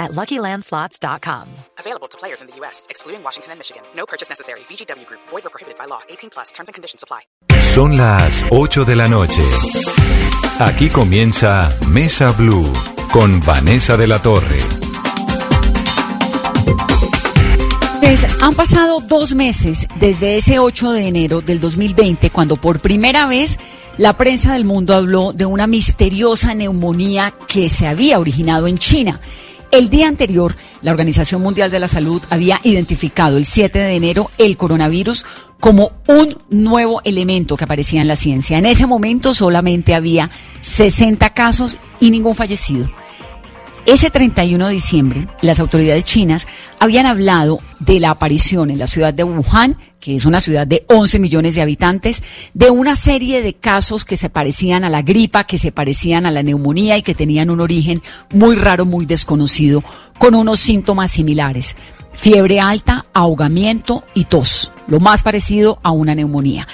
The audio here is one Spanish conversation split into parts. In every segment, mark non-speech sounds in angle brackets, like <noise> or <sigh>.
at LuckyLandSlots.com. Available to players in the U.S., excluding Washington and Michigan. No purchase necessary. VGW Group. Void or prohibited by law. 18 plus. Terms and conditions apply. Son las 8 de la noche. Aquí comienza Mesa Blue con Vanessa de la Torre. Pues han pasado dos meses desde ese 8 de enero del 2020, cuando por primera vez la prensa del mundo habló de una misteriosa neumonía que se había originado en China. El día anterior, la Organización Mundial de la Salud había identificado el 7 de enero el coronavirus como un nuevo elemento que aparecía en la ciencia. En ese momento solamente había 60 casos y ningún fallecido. Ese 31 de diciembre, las autoridades chinas habían hablado de la aparición en la ciudad de Wuhan, que es una ciudad de 11 millones de habitantes, de una serie de casos que se parecían a la gripa, que se parecían a la neumonía y que tenían un origen muy raro, muy desconocido, con unos síntomas similares. Fiebre alta, ahogamiento y tos, lo más parecido a una neumonía.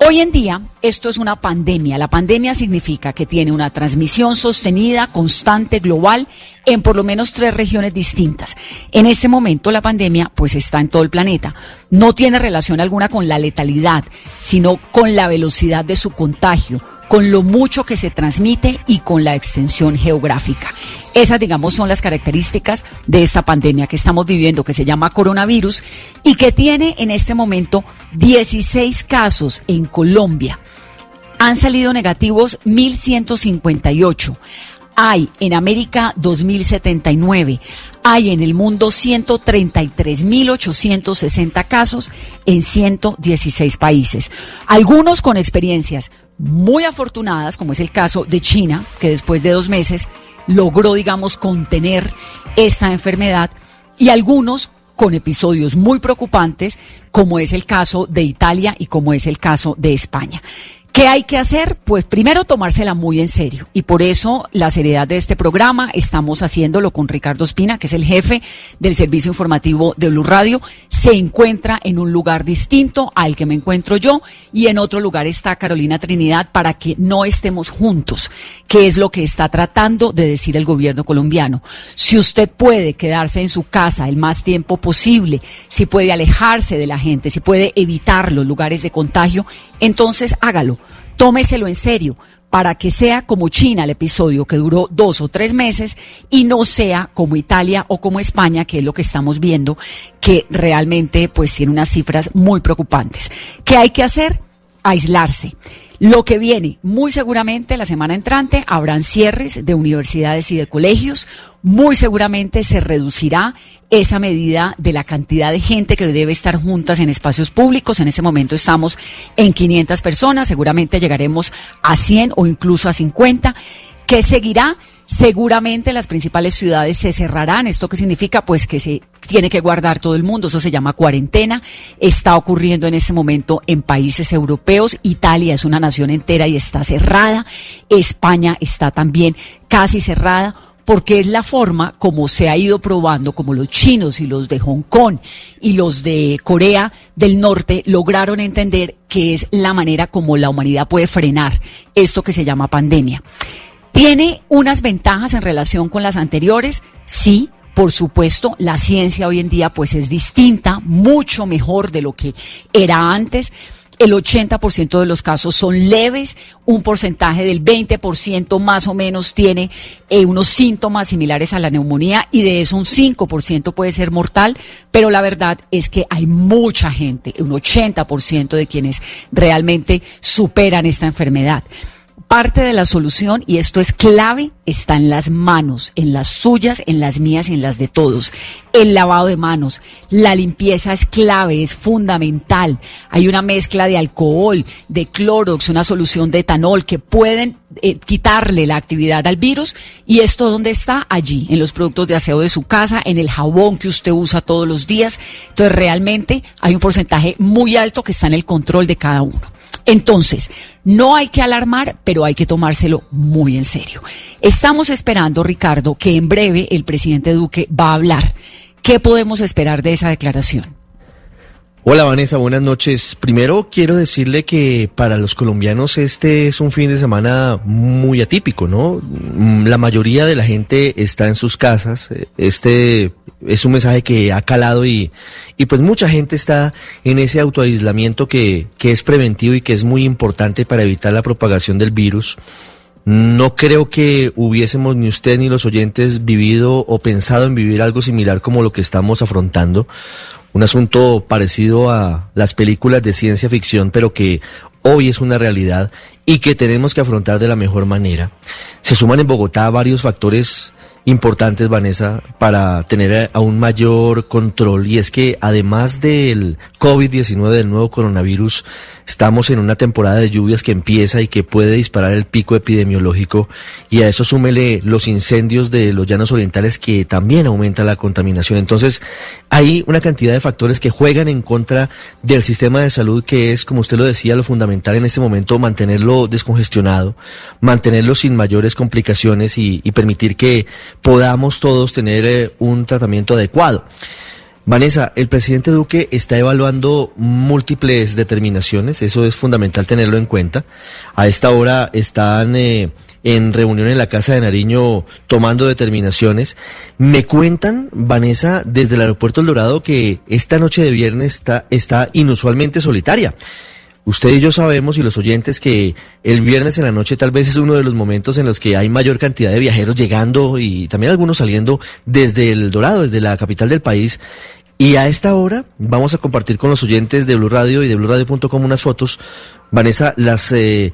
Hoy en día esto es una pandemia. La pandemia significa que tiene una transmisión sostenida, constante, global, en por lo menos tres regiones distintas. En este momento la pandemia pues está en todo el planeta. No tiene relación alguna con la letalidad, sino con la velocidad de su contagio con lo mucho que se transmite y con la extensión geográfica. Esas, digamos, son las características de esta pandemia que estamos viviendo, que se llama coronavirus y que tiene en este momento 16 casos en Colombia. Han salido negativos 1.158. Hay en América 2079. Hay en el mundo 133.860 casos en 116 países. Algunos con experiencias muy afortunadas, como es el caso de China, que después de dos meses logró, digamos, contener esta enfermedad, y algunos con episodios muy preocupantes, como es el caso de Italia y como es el caso de España. ¿Qué hay que hacer? Pues primero tomársela muy en serio. Y por eso la seriedad de este programa estamos haciéndolo con Ricardo Espina, que es el jefe del servicio informativo de Blue Radio. Se encuentra en un lugar distinto al que me encuentro yo y en otro lugar está Carolina Trinidad para que no estemos juntos, que es lo que está tratando de decir el gobierno colombiano. Si usted puede quedarse en su casa el más tiempo posible, si puede alejarse de la gente, si puede evitar los lugares de contagio, entonces hágalo tómeselo en serio para que sea como China el episodio que duró dos o tres meses y no sea como Italia o como España, que es lo que estamos viendo, que realmente pues tiene unas cifras muy preocupantes. ¿Qué hay que hacer? Aislarse. Lo que viene, muy seguramente la semana entrante, habrán cierres de universidades y de colegios, muy seguramente se reducirá esa medida de la cantidad de gente que debe estar juntas en espacios públicos. En ese momento estamos en 500 personas, seguramente llegaremos a 100 o incluso a 50. ¿Qué seguirá? Seguramente las principales ciudades se cerrarán. ¿Esto qué significa? Pues que se tiene que guardar todo el mundo. Eso se llama cuarentena. Está ocurriendo en este momento en países europeos. Italia es una nación entera y está cerrada. España está también casi cerrada porque es la forma como se ha ido probando, como los chinos y los de Hong Kong y los de Corea del Norte lograron entender que es la manera como la humanidad puede frenar esto que se llama pandemia. ¿Tiene unas ventajas en relación con las anteriores? Sí, por supuesto, la ciencia hoy en día pues es distinta, mucho mejor de lo que era antes. El 80% de los casos son leves, un porcentaje del 20% más o menos tiene eh, unos síntomas similares a la neumonía y de eso un 5% puede ser mortal, pero la verdad es que hay mucha gente, un 80% de quienes realmente superan esta enfermedad. Parte de la solución, y esto es clave, está en las manos, en las suyas, en las mías y en las de todos. El lavado de manos, la limpieza es clave, es fundamental. Hay una mezcla de alcohol, de clorox, una solución de etanol que pueden eh, quitarle la actividad al virus. ¿Y esto dónde está? Allí, en los productos de aseo de su casa, en el jabón que usted usa todos los días. Entonces, realmente hay un porcentaje muy alto que está en el control de cada uno. Entonces, no hay que alarmar, pero hay que tomárselo muy en serio. Estamos esperando, Ricardo, que en breve el presidente Duque va a hablar. ¿Qué podemos esperar de esa declaración? Hola Vanessa, buenas noches. Primero quiero decirle que para los colombianos este es un fin de semana muy atípico, ¿no? Mm, la mayoría de la gente está en sus casas. Este es un mensaje que ha calado y, y pues mucha gente está en ese autoaislamiento que, que es preventivo y que es muy importante para evitar la propagación del virus. No creo que hubiésemos ni usted ni los oyentes vivido o pensado en vivir algo similar como lo que estamos afrontando un asunto parecido a las películas de ciencia ficción, pero que hoy es una realidad y que tenemos que afrontar de la mejor manera. Se suman en Bogotá varios factores importantes, Vanessa, para tener aún mayor control. Y es que además del COVID-19, del nuevo coronavirus, estamos en una temporada de lluvias que empieza y que puede disparar el pico epidemiológico. Y a eso súmele los incendios de los llanos orientales que también aumenta la contaminación. Entonces, hay una cantidad de factores que juegan en contra del sistema de salud que es, como usted lo decía, lo fundamental en este momento, mantenerlo descongestionado, mantenerlo sin mayores complicaciones y, permitir que podamos todos tener eh, un tratamiento adecuado. Vanessa, el presidente Duque está evaluando múltiples determinaciones, eso es fundamental tenerlo en cuenta. A esta hora están eh, en reunión en la Casa de Nariño tomando determinaciones. Me cuentan, Vanessa, desde el aeropuerto El Dorado que esta noche de viernes está inusualmente solitaria. Usted y yo sabemos y los oyentes que el viernes en la noche tal vez es uno de los momentos en los que hay mayor cantidad de viajeros llegando y también algunos saliendo desde el Dorado, desde la capital del país. Y a esta hora vamos a compartir con los oyentes de Blue Radio y de BlueRadio.com unas fotos. Vanessa, las eh,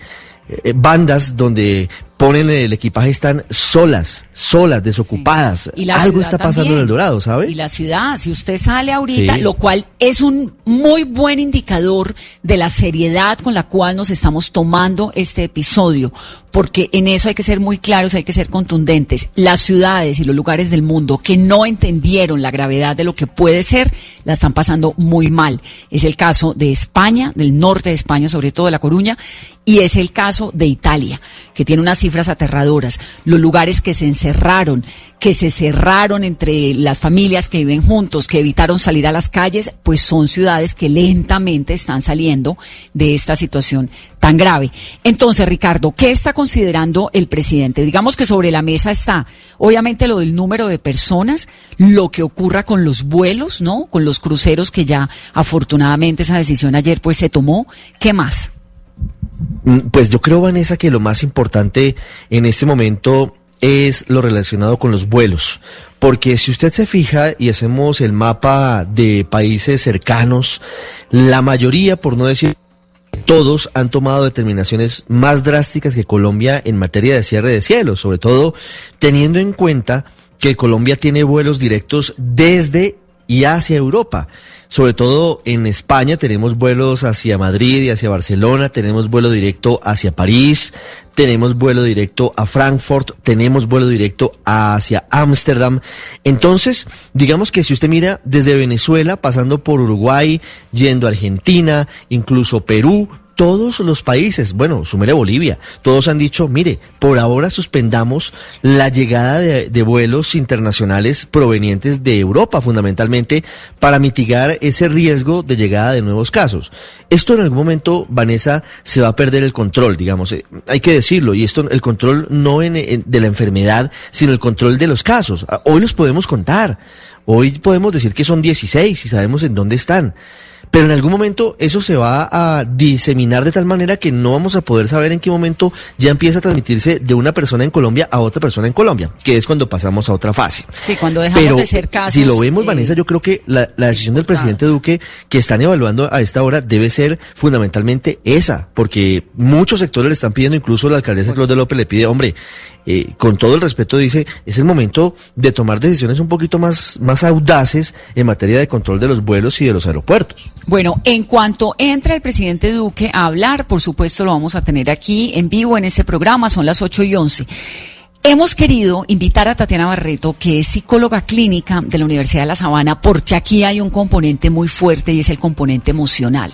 eh, bandas donde ponen el equipaje están solas, solas, desocupadas. Y Algo está pasando en el Dorado, ¿sabe? Y la ciudad, si usted sale ahorita, lo cual es un muy buen indicador de la seriedad con la cual nos estamos tomando este episodio, porque en eso hay que ser muy claros, hay que ser contundentes. Las ciudades y los lugares del mundo que no entendieron la gravedad de lo que puede ser, la están pasando muy mal. Es el caso de España, del norte de España, sobre todo de La Coruña, y es el caso de Italia, que tiene una cifras aterradoras, los lugares que se encerraron, que se cerraron entre las familias que viven juntos, que evitaron salir a las calles, pues son ciudades que lentamente están saliendo de esta situación tan grave. Entonces, Ricardo, ¿qué está considerando el presidente? Digamos que sobre la mesa está, obviamente, lo del número de personas, lo que ocurra con los vuelos, ¿no? Con los cruceros que ya afortunadamente esa decisión ayer pues se tomó. ¿Qué más? Mm, pues yo creo, Vanessa, que lo más importante en este momento es lo relacionado con los vuelos. Porque si usted se fija y hacemos el mapa de países cercanos, la mayoría, por no decir todos, han tomado determinaciones más drásticas que Colombia en materia de cierre de cielos, sobre todo teniendo en cuenta que Colombia tiene vuelos directos desde y hacia Europa. Sobre todo en España tenemos vuelos hacia Madrid y hacia Barcelona, tenemos vuelo directo hacia París, tenemos vuelo directo a Frankfurt, tenemos vuelo directo hacia Ámsterdam. Entonces, digamos que si usted mira desde Venezuela, pasando por Uruguay, yendo a Argentina, incluso Perú, todos los países, bueno, sumere Bolivia, todos han dicho, mire, por ahora suspendamos la llegada de, vuelos internacionales provenientes de Europa, fundamentalmente, para mitigar ese riesgo de llegada de nuevos casos. Esto en algún momento, Vanessa, se va a perder el control, digamos, eh, hay que decirlo, y esto, el control no de la enfermedad, sino el control de los casos. Ah, hoy los podemos contar, hoy podemos decir que son 16 y sabemos en dónde están pero en algún momento eso se va a diseminar de tal manera que no vamos a poder saber en qué momento ya empieza a transmitirse de una persona en Colombia a otra persona en Colombia, que es cuando pasamos a otra fase. Sí, cuando dejamos Pero de ser casos. si lo vemos, eh, Vanessa, yo creo que la, la decisión del presidente Duque que están evaluando a esta hora debe ser fundamentalmente esa, porque muchos sectores le están pidiendo, incluso la alcaldesa Claudia López le pide, hombre, eh, con todo el respeto dice, es el momento de tomar decisiones un poquito más, más audaces en materia de control de los vuelos y de los aeropuertos. Bueno, en cuanto entre el presidente Duque a hablar, por supuesto lo vamos a tener aquí en vivo en este programa, son las 8 y 11. Hemos querido invitar a Tatiana Barreto, que es psicóloga clínica de la Universidad de La Sabana, porque aquí hay un componente muy fuerte y es el componente emocional.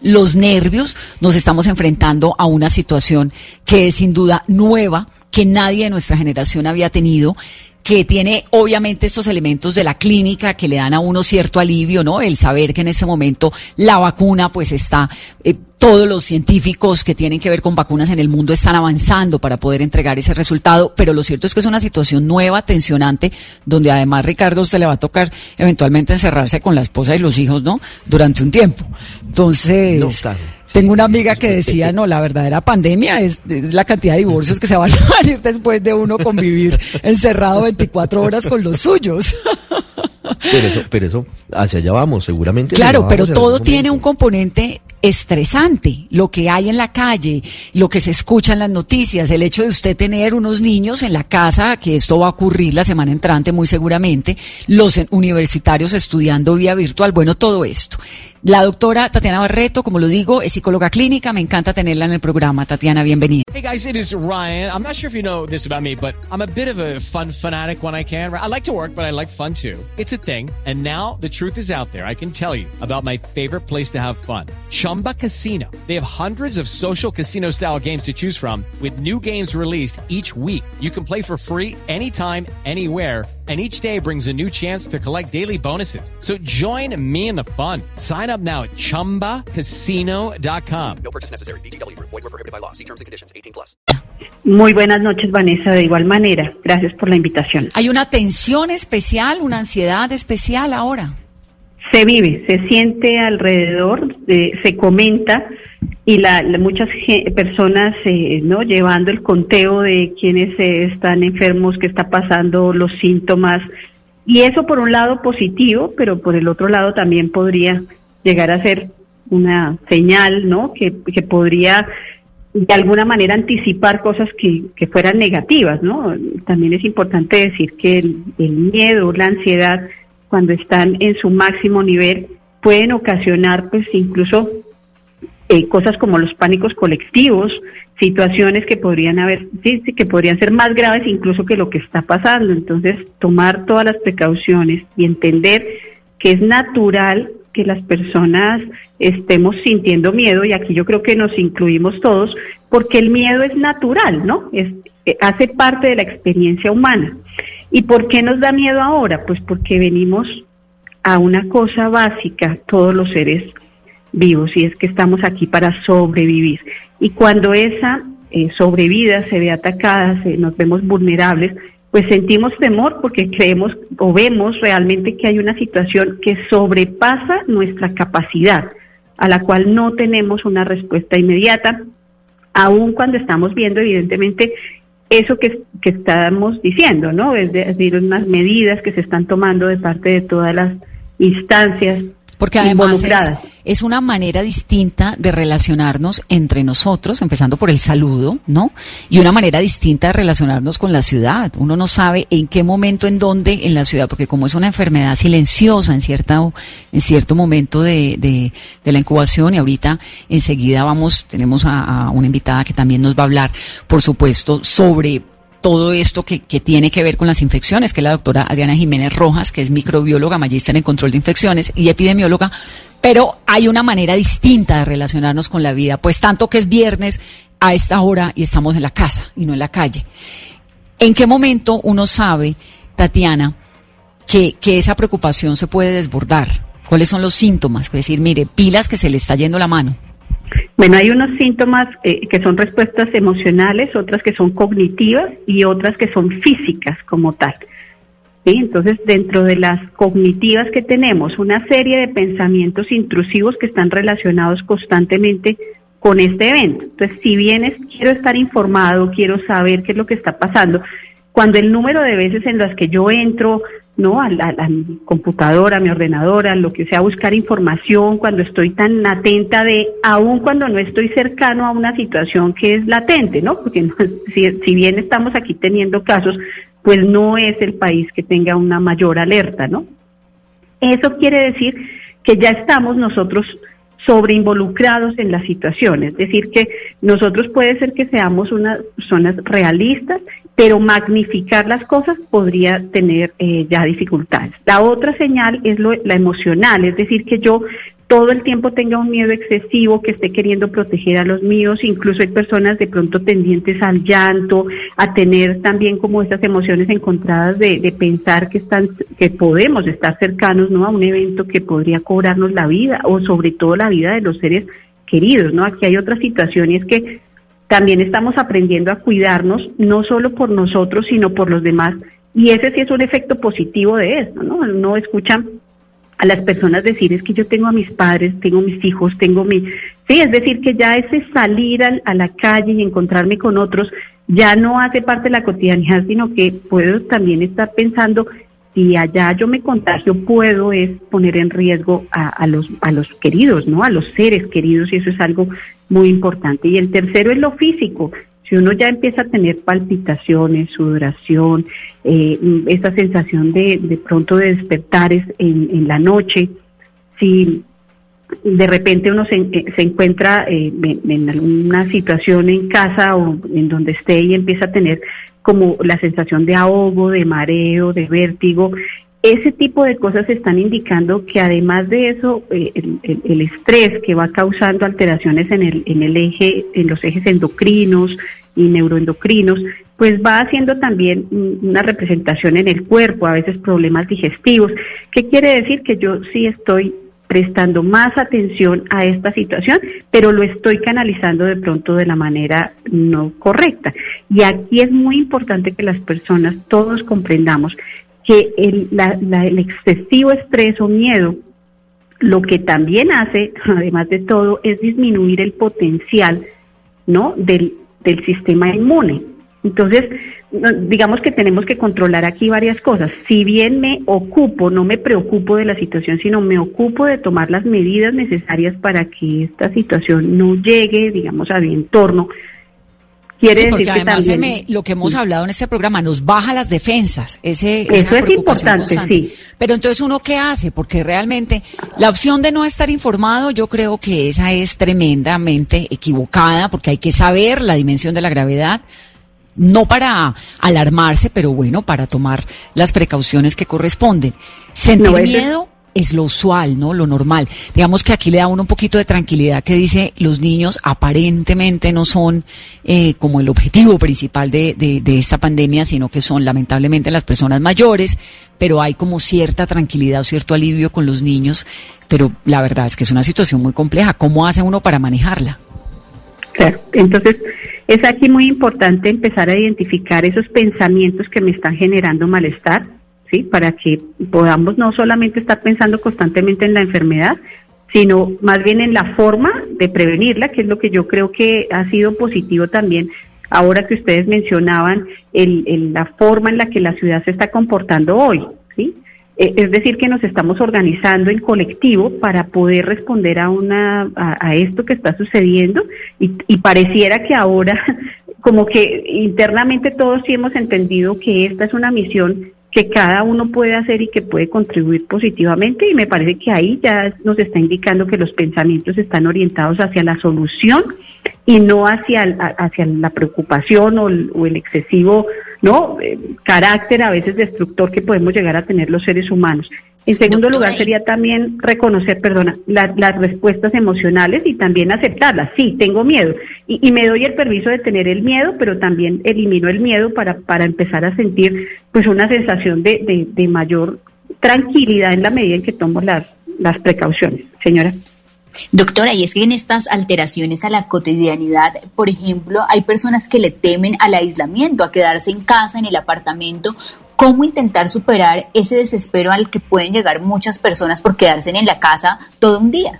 Los nervios, nos estamos enfrentando a una situación que es sin duda nueva, que nadie de nuestra generación había tenido que tiene obviamente estos elementos de la clínica que le dan a uno cierto alivio, ¿no? El saber que en este momento la vacuna pues está, eh, todos los científicos que tienen que ver con vacunas en el mundo están avanzando para poder entregar ese resultado, pero lo cierto es que es una situación nueva, tensionante, donde además Ricardo se le va a tocar eventualmente encerrarse con la esposa y los hijos, ¿no? Durante un tiempo. Entonces... No. Tengo una amiga que decía, no, la verdadera pandemia es, la cantidad de divorcios que se van a <laughs> venir después de uno convivir encerrado 24 horas con los suyos. <laughs> Pero eso, pero eso, hacia allá vamos, seguramente. Claro, pero todo tiene un componente estresante, lo que hay en la calle, lo que se escucha en las noticias, el hecho de usted tener unos niños en la casa, que esto va a ocurrir la semana entrante muy seguramente, los universitarios estudiando vía virtual, bueno, todo esto. La doctora Tatiana Barreto, como lo digo, es psicóloga clínica, me encanta tenerla en el programa. Tatiana, bienvenida. Hey guys, it is Ryan. I'm not sure if you know this about me, but I'm a bit of a fun fanatic when I can. I like to work, but I like fun too. It's a thing. And now the truth is out there. I can tell you about my favorite place to have fun. Chumba Casino. They have hundreds of social casino style games to choose from with new games released each week. You can play for free anytime, anywhere and each day brings a new chance to collect daily bonuses. So join me in the fun. Sign up now at ChumbaCasino.com. No purchase necessary. Group. Void were prohibited by law. See terms and conditions. 18 plus. Muy buenas noches, Vanessa. De igual manera, gracias por la invitación. Hay una tensión especial, una ansiedad especial ahora. Se vive, se siente alrededor, eh, se comenta y la, muchas personas eh, no llevando el conteo de quienes eh, están enfermos, qué está pasando, los síntomas y eso por un lado positivo, pero por el otro lado también podría llegar a ser una señal, ¿no? Que, que podría de alguna manera anticipar cosas que, que fueran negativas, ¿no? También es importante decir que el, el miedo, la ansiedad, cuando están en su máximo nivel, pueden ocasionar, pues, incluso eh, cosas como los pánicos colectivos, situaciones que podrían haber, sí, que podrían ser más graves incluso que lo que está pasando. Entonces, tomar todas las precauciones y entender que es natural que las personas estemos sintiendo miedo y aquí yo creo que nos incluimos todos porque el miedo es natural, ¿no? Es, eh, hace parte de la experiencia humana. ¿Y por qué nos da miedo ahora? Pues porque venimos a una cosa básica todos los seres vivos y es que estamos aquí para sobrevivir. Y cuando esa eh, sobrevida se ve atacada, se, nos vemos vulnerables, pues sentimos temor porque creemos o vemos realmente que hay una situación que sobrepasa nuestra capacidad, a la cual no tenemos una respuesta inmediata, aun cuando estamos viendo evidentemente eso que, que estamos diciendo, ¿no? Es decir, unas medidas que se están tomando de parte de todas las instancias Porque además es una manera distinta de relacionarnos entre nosotros, empezando por el saludo, ¿no? Y una manera distinta de relacionarnos con la ciudad. Uno no sabe en qué momento, en dónde en la ciudad, porque como es una enfermedad silenciosa en cierta, en cierto momento de, de, de la incubación, y ahorita enseguida vamos, tenemos a, a una invitada que también nos va a hablar, por supuesto, sobre todo esto que, tiene que ver con las infecciones, que es la doctora Adriana Jiménez Rojas, que es microbióloga, magíster en control de infecciones y epidemióloga, pero hay una manera distinta de relacionarnos con la vida, pues tanto que es viernes a esta hora y estamos en la casa y no en la calle. ¿En qué momento uno sabe, Tatiana, que, que esa preocupación se puede desbordar? ¿Cuáles son los síntomas? Es decir, mire, pilas que se le está yendo la mano. Bueno, hay unos síntomas eh, que son respuestas emocionales, otras que son cognitivas y otras que son físicas como tal. Entonces, dentro de las cognitivas que tenemos, una serie de pensamientos intrusivos que están relacionados constantemente con este evento. Entonces, si bien quiero estar informado, quiero saber qué es lo que está pasando, cuando el número de veces en las que yo entro, ¿no? A, la, mi computadora, a mi ordenadora, lo que sea, buscar información, cuando estoy tan atenta de, aun cuando no estoy cercano a una situación que es latente, ¿no? Porque <laughs> si, si bien estamos aquí teniendo casos, pues no es el país que tenga una mayor alerta, ¿no? Eso quiere decir que ya estamos nosotros sobre involucrados en la situación, es decir, que nosotros puede ser que seamos unas personas realistas, pero magnificar las cosas podría tener eh, ya dificultades. La otra señal es lo, la emocional, es decir, que yo todo el tiempo tenga un miedo excesivo, que esté queriendo proteger a los míos, incluso hay personas de pronto tendientes al llanto, a tener también como estas emociones encontradas de, de pensar que están, que podemos estar cercanos ¿no? a un evento que podría cobrarnos la vida, o sobre todo la vida de los seres queridos, ¿no? Aquí hay otra situación y es que también estamos aprendiendo a cuidarnos, no solo por nosotros, sino por los demás. Y ese sí es un efecto positivo de esto, ¿no? No escuchan a las personas decir es que yo tengo a mis padres, tengo mis hijos, tengo mi... Sí, es decir, que ya ese salir a la calle y encontrarme con otros ya no hace parte de la cotidianidad, sino que puedo también estar pensando si allá yo me contagio puedo es poner en riesgo a, a, los a los queridos, ¿no? A los seres queridos y eso es algo muy importante. Y el tercero es lo físico. Si uno ya empieza a tener palpitaciones, sudoración, eh, esta sensación de, de pronto de despertares en, en la noche, si de repente uno se, eh, se encuentra eh, en, en, alguna situación en casa o en donde esté y empieza a tener como la sensación de ahogo, de mareo, de vértigo, ese tipo de cosas están indicando que además de eso, eh, el, estrés que va causando alteraciones en el, en el eje, en los ejes endocrinos y neuroendocrinos, pues va haciendo también una representación en el cuerpo, a veces problemas digestivos. ¿Qué quiere decir? Que yo sí estoy prestando más atención a esta situación, pero lo estoy canalizando de pronto de la manera no correcta. Y aquí es muy importante que las personas, todos comprendamos que el, la, la, el excesivo estrés o miedo lo que también hace, <laughs> además de todo, es disminuir el potencial ¿no? del, del sistema inmune. Entonces, digamos que tenemos que controlar aquí varias cosas. Si bien me ocupo, no me preocupo de la situación, sino me ocupo de tomar las medidas necesarias para que esta situación no llegue, digamos, a mi entorno, Quiere sí, porque además también, me, lo que hemos hablado en este programa nos baja las defensas. Ese, Eso es importante, constante. sí. Pero entonces uno qué hace? Porque realmente la opción de no estar informado, yo creo que esa es tremendamente equivocada, porque hay que saber la dimensión de la gravedad, no para alarmarse, pero bueno, para tomar las precauciones que corresponden. Sentir no, miedo es lo usual, ¿no? Lo normal. Digamos que aquí le da uno un poquito de tranquilidad que dice los niños aparentemente no son eh, como el objetivo principal de, de, de, esta pandemia, sino que son lamentablemente las personas mayores, pero hay como cierta tranquilidad o cierto alivio con los niños, pero la verdad es que es una situación muy compleja. ¿Cómo hace uno para manejarla? Claro, entonces es aquí muy importante empezar a identificar esos pensamientos que me están generando malestar, ¿sí? Para que podamos no solamente estar pensando constantemente en la enfermedad, sino más bien en la forma de prevenirla, que es lo que yo creo que ha sido positivo también. Ahora que ustedes mencionaban el, la forma en la que la ciudad se está comportando hoy, ¿sí? Es decir, que nos estamos organizando en colectivo para poder responder a una a, a esto que está sucediendo y, y, pareciera que ahora <laughs> como que internamente todos sí hemos entendido que esta es una misión que cada uno puede hacer y que puede contribuir positivamente y me parece que ahí ya nos está indicando que los pensamientos están orientados hacia la solución y no hacia, hacia la preocupación o el, excesivo no eh, carácter a veces destructor que podemos llegar a tener los seres humanos. En segundo Doctora, lugar sería también reconocer, perdona, la, las respuestas emocionales y también aceptarlas. Sí, tengo miedo y, y, me doy el permiso de tener el miedo, pero también elimino el miedo para, para empezar a sentir pues una sensación de, de, de mayor tranquilidad en la medida en que tomo las, las precauciones. Señora. Doctora, y es que en estas alteraciones a la cotidianidad, por ejemplo, hay personas que le temen al aislamiento, a quedarse en casa, en el apartamento, ¿Cómo intentar superar ese desespero al que pueden llegar muchas personas por quedarse en la casa todo un día?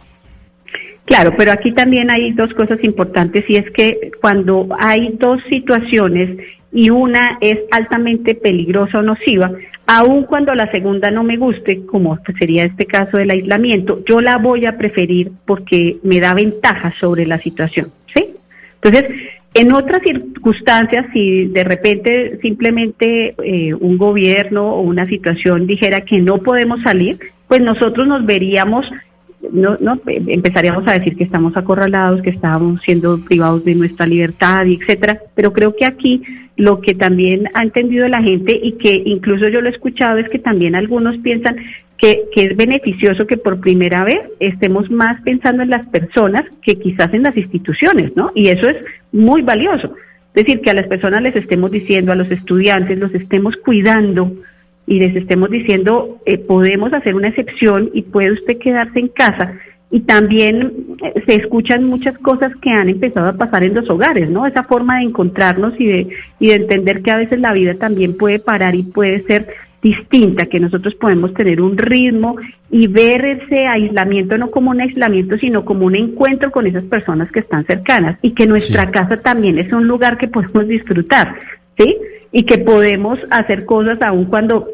Claro, pero aquí también hay dos cosas importantes y es que cuando hay dos situaciones y una es altamente peligrosa o nociva, aun cuando la segunda no me guste, como sería este caso del aislamiento, yo la voy a preferir porque me da ventaja sobre la situación, ¿sí? Entonces, en otras circunstancias, si de repente simplemente eh, un gobierno o una situación dijera que no podemos salir, pues nosotros nos veríamos no, no empezaríamos a decir que estamos acorralados, que estamos siendo privados de nuestra libertad, y etcétera. Pero creo que aquí lo que también ha entendido la gente y que incluso yo lo he escuchado es que también algunos piensan que, que es beneficioso que por primera vez estemos más pensando en las personas que quizás en las instituciones, ¿no? Y eso es muy valioso. Es decir, que a las personas les estemos diciendo, a los estudiantes, los estemos cuidando y les estemos diciendo, eh, podemos hacer una excepción y puede usted quedarse en casa. Y también eh, se escuchan muchas cosas que han empezado a pasar en los hogares, ¿no? Esa forma de encontrarnos y de, y de entender que a veces la vida también puede parar y puede ser distinta, que nosotros podemos tener un ritmo y ver ese aislamiento no como un aislamiento, sino como un encuentro con esas personas que están cercanas y que nuestra casa también es un lugar que podemos disfrutar, ¿sí? Y que podemos hacer cosas aun cuando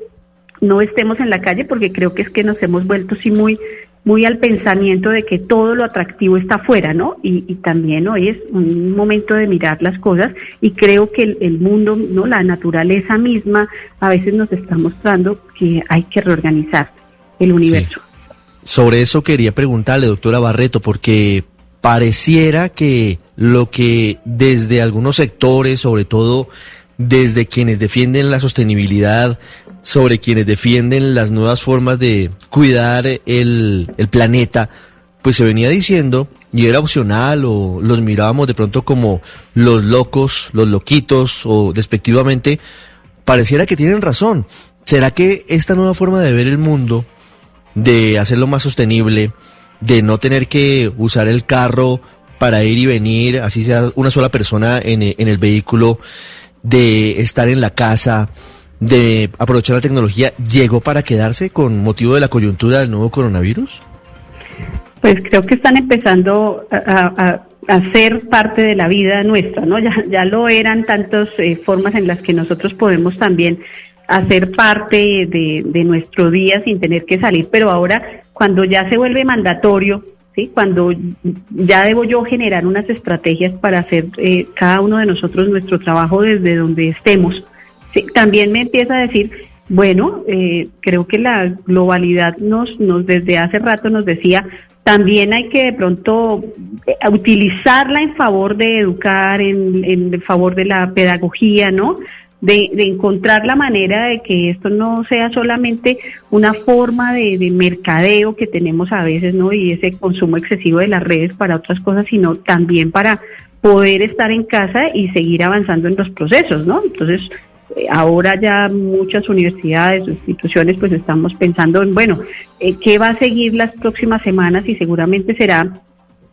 no estemos en la calle porque creo que es que nos hemos vuelto sí muy muy al pensamiento de que todo lo atractivo está afuera, ¿no? Y, también hoy es un momento de mirar las cosas y creo que el, mundo, ¿no? La naturaleza misma a veces nos está mostrando que hay que reorganizar el universo. Sobre eso quería preguntarle, doctora Barreto, porque pareciera que lo que desde algunos sectores, sobre todo desde quienes defienden la sostenibilidad, sobre quienes defienden las nuevas formas de cuidar el, planeta, pues se venía diciendo y era opcional o los mirábamos de pronto como los locos, los loquitos o despectivamente, pareciera que tienen razón. ¿Será que esta nueva forma de ver el mundo, de hacerlo más sostenible, de no tener que usar el carro para ir y venir, así sea una sola persona en, en el vehículo, de estar en la casa, de aprovechar la tecnología, llegó para quedarse con motivo de la coyuntura del nuevo coronavirus? Pues creo que están empezando a, ser parte de la vida nuestra, ¿no? Ya, ya lo eran tantas eh, formas en las que nosotros podemos también hacer parte de, de nuestro día sin tener que salir, pero ahora cuando ya se vuelve mandatorio, ¿sí? cuando ya debo yo generar unas estrategias para hacer eh, cada uno de nosotros nuestro trabajo desde donde estemos, también me empieza a decir, bueno, eh, creo que la globalidad nos, nos desde hace rato nos decía, también hay que de pronto eh, utilizarla en favor de educar, en, en favor de la pedagogía, ¿no? De, de, encontrar la manera de que esto no sea solamente una forma de, de, mercadeo que tenemos a veces, ¿no? Y ese consumo excesivo de las redes para otras cosas, sino también para poder estar en casa y seguir avanzando en los procesos, ¿no? Entonces, ahora ya muchas universidades o instituciones pues estamos pensando en, bueno, eh, ¿qué va a seguir las próximas semanas? Y seguramente será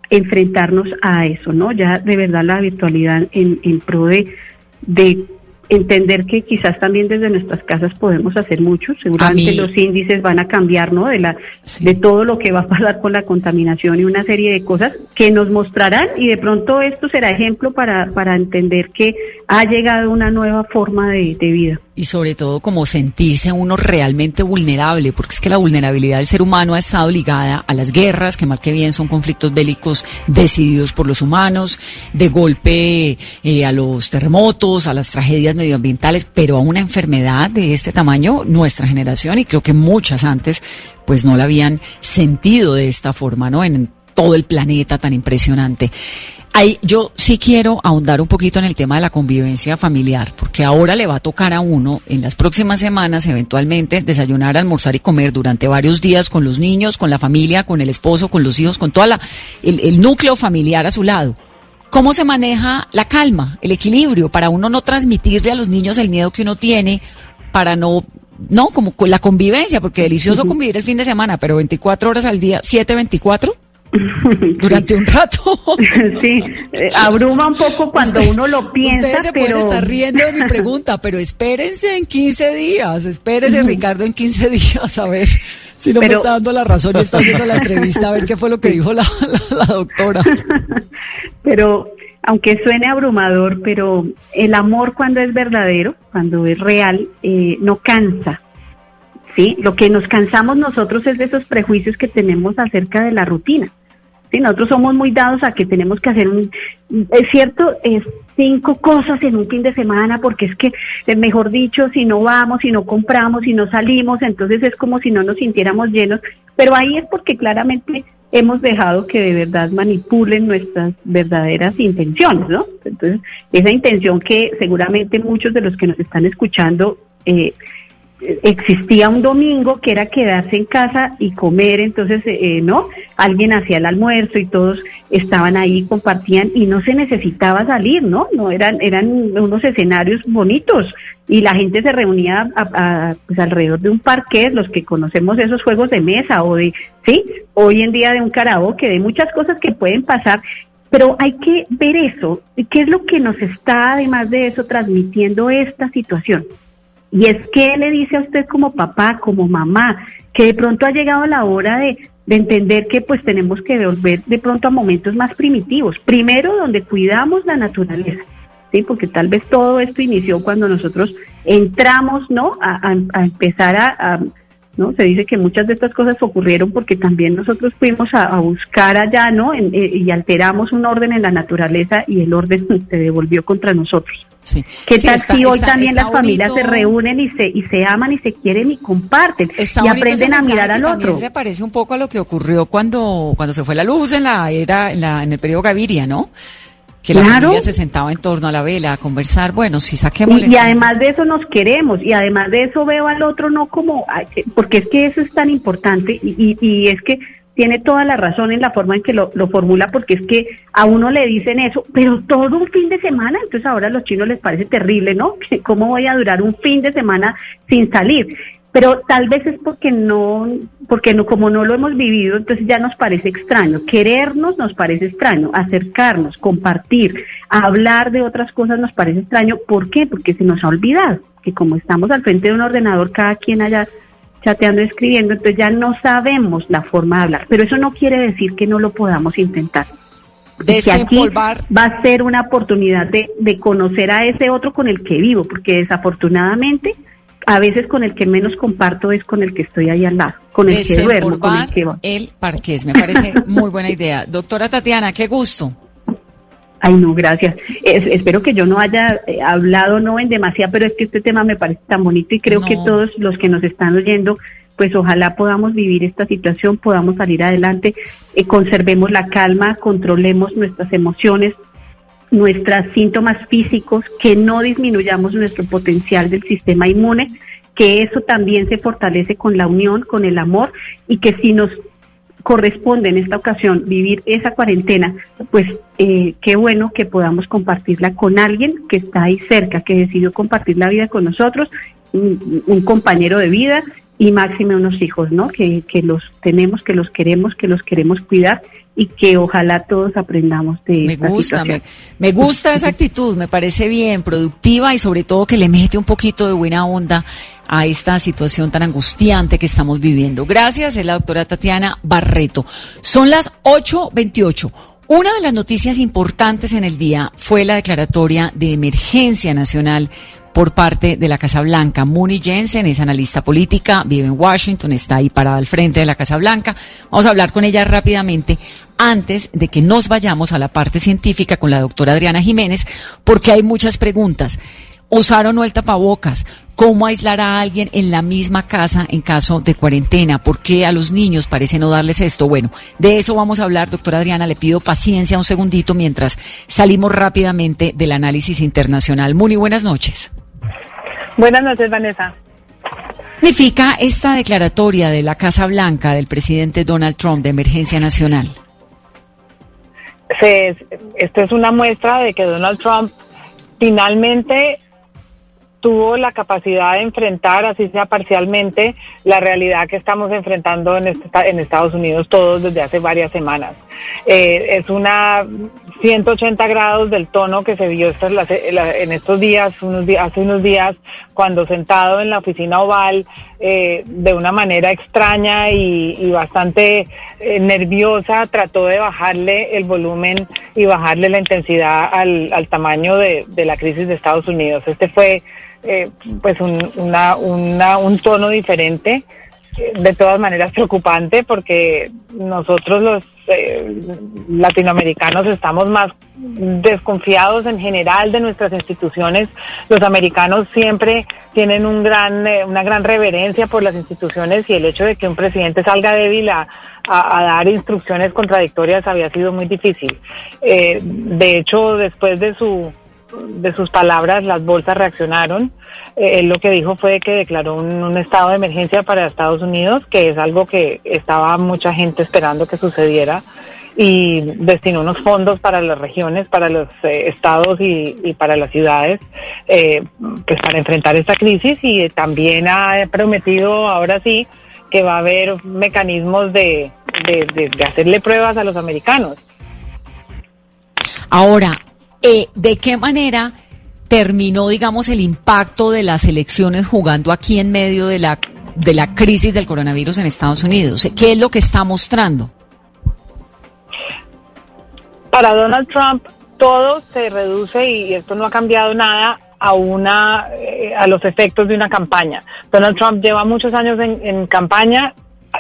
enfrentarnos a eso, ¿no? Ya de verdad la virtualidad en, en pro de, de entender que quizás también desde nuestras casas podemos hacer mucho. Seguramente los índices van a cambiar, ¿no? De la de todo lo que va a pasar con la contaminación y una serie de cosas que nos mostrarán y de pronto esto será ejemplo para para entender que ha llegado una nueva forma de, de vida y sobre todo como sentirse uno realmente vulnerable, porque es que la vulnerabilidad del ser humano ha estado ligada a las guerras, que mal que bien son conflictos bélicos decididos por los humanos, de golpe eh, a los terremotos, a las tragedias medioambientales, pero a una enfermedad de este tamaño, nuestra generación y creo que muchas antes, pues no la habían sentido de esta forma, ¿no? En todo el planeta tan impresionante. Ahí yo sí quiero ahondar un poquito en el tema de la convivencia familiar, porque ahora le va a tocar a uno en las próximas semanas eventualmente desayunar, almorzar y comer durante varios días con los niños, con la familia, con el esposo, con los hijos, con toda la el, el núcleo familiar a su lado. ¿Cómo se maneja la calma, el equilibrio para uno no transmitirle a los niños el miedo que uno tiene, para no no, como con la convivencia, porque delicioso <laughs> convivir el fin de semana, pero 24 horas al día, 7, 24? <laughs> durante un rato. <laughs> sí, eh, abruma un poco cuando uno lo piensa. Ustedes se pero... pueden estar riendo de mi pregunta, pero espérense en 15 días, espérense Ricardo en 15 días a ver si no me está dando la razón y está viendo la entrevista a ver qué fue lo que dijo la, la doctora. <laughs> pero aunque suene abrumador, pero el amor cuando es verdadero, cuando es real, eh, no cansa. ¿sí? Lo que nos cansamos nosotros es de esos prejuicios que tenemos acerca de la rutina. ¿Sí? Nosotros somos muy dados a que tenemos que hacer un, es cierto, es cinco cosas en un fin de semana, porque es que, eh, mejor dicho, si no vamos, si no compramos, si no salimos, entonces es como si no nos sintiéramos llenos, pero ahí es porque claramente hemos dejado que de verdad manipulen nuestras verdaderas intenciones, ¿no? Entonces, esa intención que seguramente muchos de los que nos están escuchando eh, existía un domingo que era quedarse en casa y comer, entonces, eh, ¿no? Alguien hacía el almuerzo y todos estaban ahí, compartían y no se necesitaba salir, ¿no? No eran, eran unos escenarios bonitos y la gente se reunía pues alrededor de un parque, los que conocemos esos juegos de mesa o de, sí, hoy en día de un karaoke, de muchas cosas que pueden pasar, pero hay que ver eso, qué es lo que nos está además de eso transmitiendo esta situación. Y es que le dice a usted como papá, como mamá, que de pronto ha llegado la hora de, de entender que pues tenemos que volver de pronto a momentos más primitivos. Primero, donde cuidamos la naturaleza, ¿sí? Porque tal vez todo esto inició cuando nosotros entramos, ¿no? A, empezar a, ¿no? Se dice que muchas de estas cosas ocurrieron porque también nosotros fuimos a, buscar allá, ¿no? Eh, y alteramos un orden en la naturaleza y el orden <laughs> se devolvió contra nosotros. Sí. ¿Qué tal si hoy también las familias se reúnen y se y se aman y se quieren y comparten y aprenden a mirar al otro? se parece un poco a lo que ocurrió cuando cuando se fue la luz en la era en, la, en el periodo Gaviria, ¿no? que la familia se sentaba en torno a la vela a conversar, bueno, si saquemos... Y, y además de eso nos queremos, y además de eso veo al otro no como, porque es que eso es tan importante, y, y, es que tiene toda la razón en la forma en que lo, lo, formula, porque es que a uno le dicen eso, pero todo un fin de semana, entonces ahora a los chinos les parece terrible, ¿no? <laughs> ¿Cómo voy a durar un fin de semana sin salir? pero tal vez es porque no, porque no, como no lo hemos vivido, entonces ya nos parece extraño. Querernos nos parece extraño, acercarnos, compartir, hablar de otras cosas nos parece extraño. ¿Por qué? Porque se nos ha olvidado que como estamos al frente de un ordenador, cada quien allá chateando escribiendo, entonces ya no sabemos la forma de hablar. Pero eso no quiere decir que no lo podamos intentar. Que aquí va a ser una oportunidad de, de conocer a ese otro con el que vivo, porque desafortunadamente a veces con el que menos comparto es con el que estoy ahí al lado, con el que duermo, con el que va. El parqués, me parece muy buena <laughs> idea. Doctora Tatiana, qué gusto. Ay, no, gracias. espero que yo no haya eh, hablado no en demasiado, pero es que este tema me parece tan bonito y creo que todos los que nos están oyendo, pues ojalá podamos vivir esta situación, podamos salir adelante, eh, conservemos la calma, controlemos nuestras emociones, nuestros síntomas físicos, que no disminuyamos nuestro potencial del sistema inmune, que eso también se fortalece con la unión, con el amor y que si nos corresponde en esta ocasión vivir esa cuarentena, pues eh, qué bueno que podamos compartirla con alguien que está ahí cerca, que decidió compartir la vida con nosotros, un, compañero de vida y máxime unos hijos, ¿no? Que, que los tenemos, que los queremos, que los queremos cuidar y que ojalá todos aprendamos de me gusta me, gusta esa actitud me parece bien productiva y sobre todo que le mete un poquito de buena onda a esta situación tan angustiante que estamos viviendo. Gracias es la doctora Tatiana Barreto. Son las 8.28 una de las noticias importantes en el día fue la declaratoria de emergencia nacional por parte de la Casa Blanca. Mooney Jensen es analista política, vive en Washington, está ahí parada al frente de la Casa Blanca. Vamos a hablar con ella rápidamente antes de que nos vayamos a la parte científica con la doctora Adriana Jiménez, porque hay muchas preguntas. ¿Usar o el tapabocas? ¿Cómo aislar a alguien en la misma casa en caso de cuarentena? ¿Por qué a los niños parece no darles esto? Bueno, de eso vamos a hablar, doctora Adriana. Le pido paciencia un segundito mientras salimos rápidamente del análisis internacional. Muy buenas noches. Buenas noches, Vanessa. significa esta declaratoria de la Casa Blanca del presidente Donald Trump de emergencia nacional? esto es una muestra de que Donald Trump finalmente tuvo la capacidad de enfrentar, así sea parcialmente, la realidad que estamos enfrentando en, en Estados Unidos todos desde hace varias semanas. Eh, es una 180 grados del tono que se vio en estos días, unos días, hace unos días, cuando sentado en la oficina oval, eh, de una manera extraña y, bastante eh, nerviosa, trató de bajarle el volumen y bajarle la intensidad al, tamaño de, la crisis de Estados Unidos. Este fue eh, pues un, una, una, un tono diferente, de todas maneras preocupante porque nosotros los eh, latinoamericanos estamos más desconfiados en general de nuestras instituciones. Los americanos siempre tienen un gran, eh, una gran reverencia por las instituciones y el hecho de que un presidente salga débil a, a, dar instrucciones contradictorias había sido muy difícil. de hecho, después de su de sus palabras, las bolsas reaccionaron. Eh, él lo que dijo fue que declaró un, estado de emergencia para Estados Unidos, que es algo que estaba mucha gente esperando que sucediera, y destinó unos fondos para las regiones, para los eh, estados y, para las ciudades, eh, pues para enfrentar esta crisis y también ha prometido ahora sí que va a haber mecanismos de, de hacerle pruebas a los americanos. Ahora, eh, ¿de qué manera terminó, digamos, el impacto de las elecciones jugando aquí en medio de la, de la crisis del coronavirus en Estados Unidos? ¿Qué es lo que está mostrando? Para Donald Trump todo se reduce y esto no ha cambiado nada a una eh, a los efectos de una campaña. Donald Trump lleva muchos años en, en campaña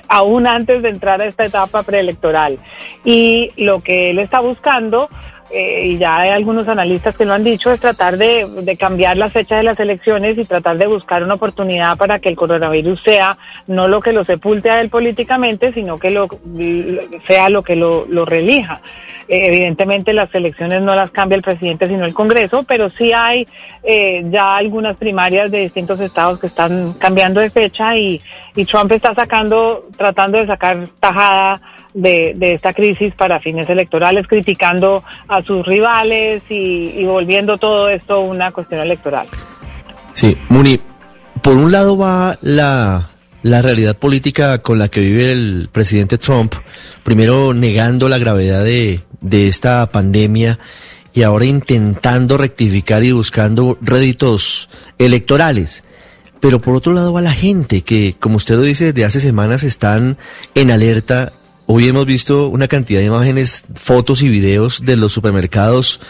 aún antes de entrar a esta etapa preelectoral y lo que él está buscando eh, y ya hay algunos analistas que lo han dicho, es tratar de, de, cambiar la fecha de las elecciones y tratar de buscar una oportunidad para que el coronavirus sea no lo que lo sepulte a él políticamente, sino que lo, sea lo que lo, lo relija. Eh, evidentemente las elecciones no las cambia el presidente, sino el Congreso, pero sí hay eh, ya algunas primarias de distintos estados que están cambiando de fecha y, y Trump está sacando, tratando de sacar tajada de, esta crisis para fines electorales, criticando a sus rivales y, volviendo todo esto una cuestión electoral. Sí, Muni, por un lado va la, la realidad política con la que vive el presidente Trump, primero negando la gravedad de, de esta pandemia y ahora intentando rectificar y buscando réditos electorales. Pero por otro lado va la gente que, como usted lo dice, desde hace semanas están en alerta Hoy hemos visto una cantidad de imágenes, fotos y videos de los supermercados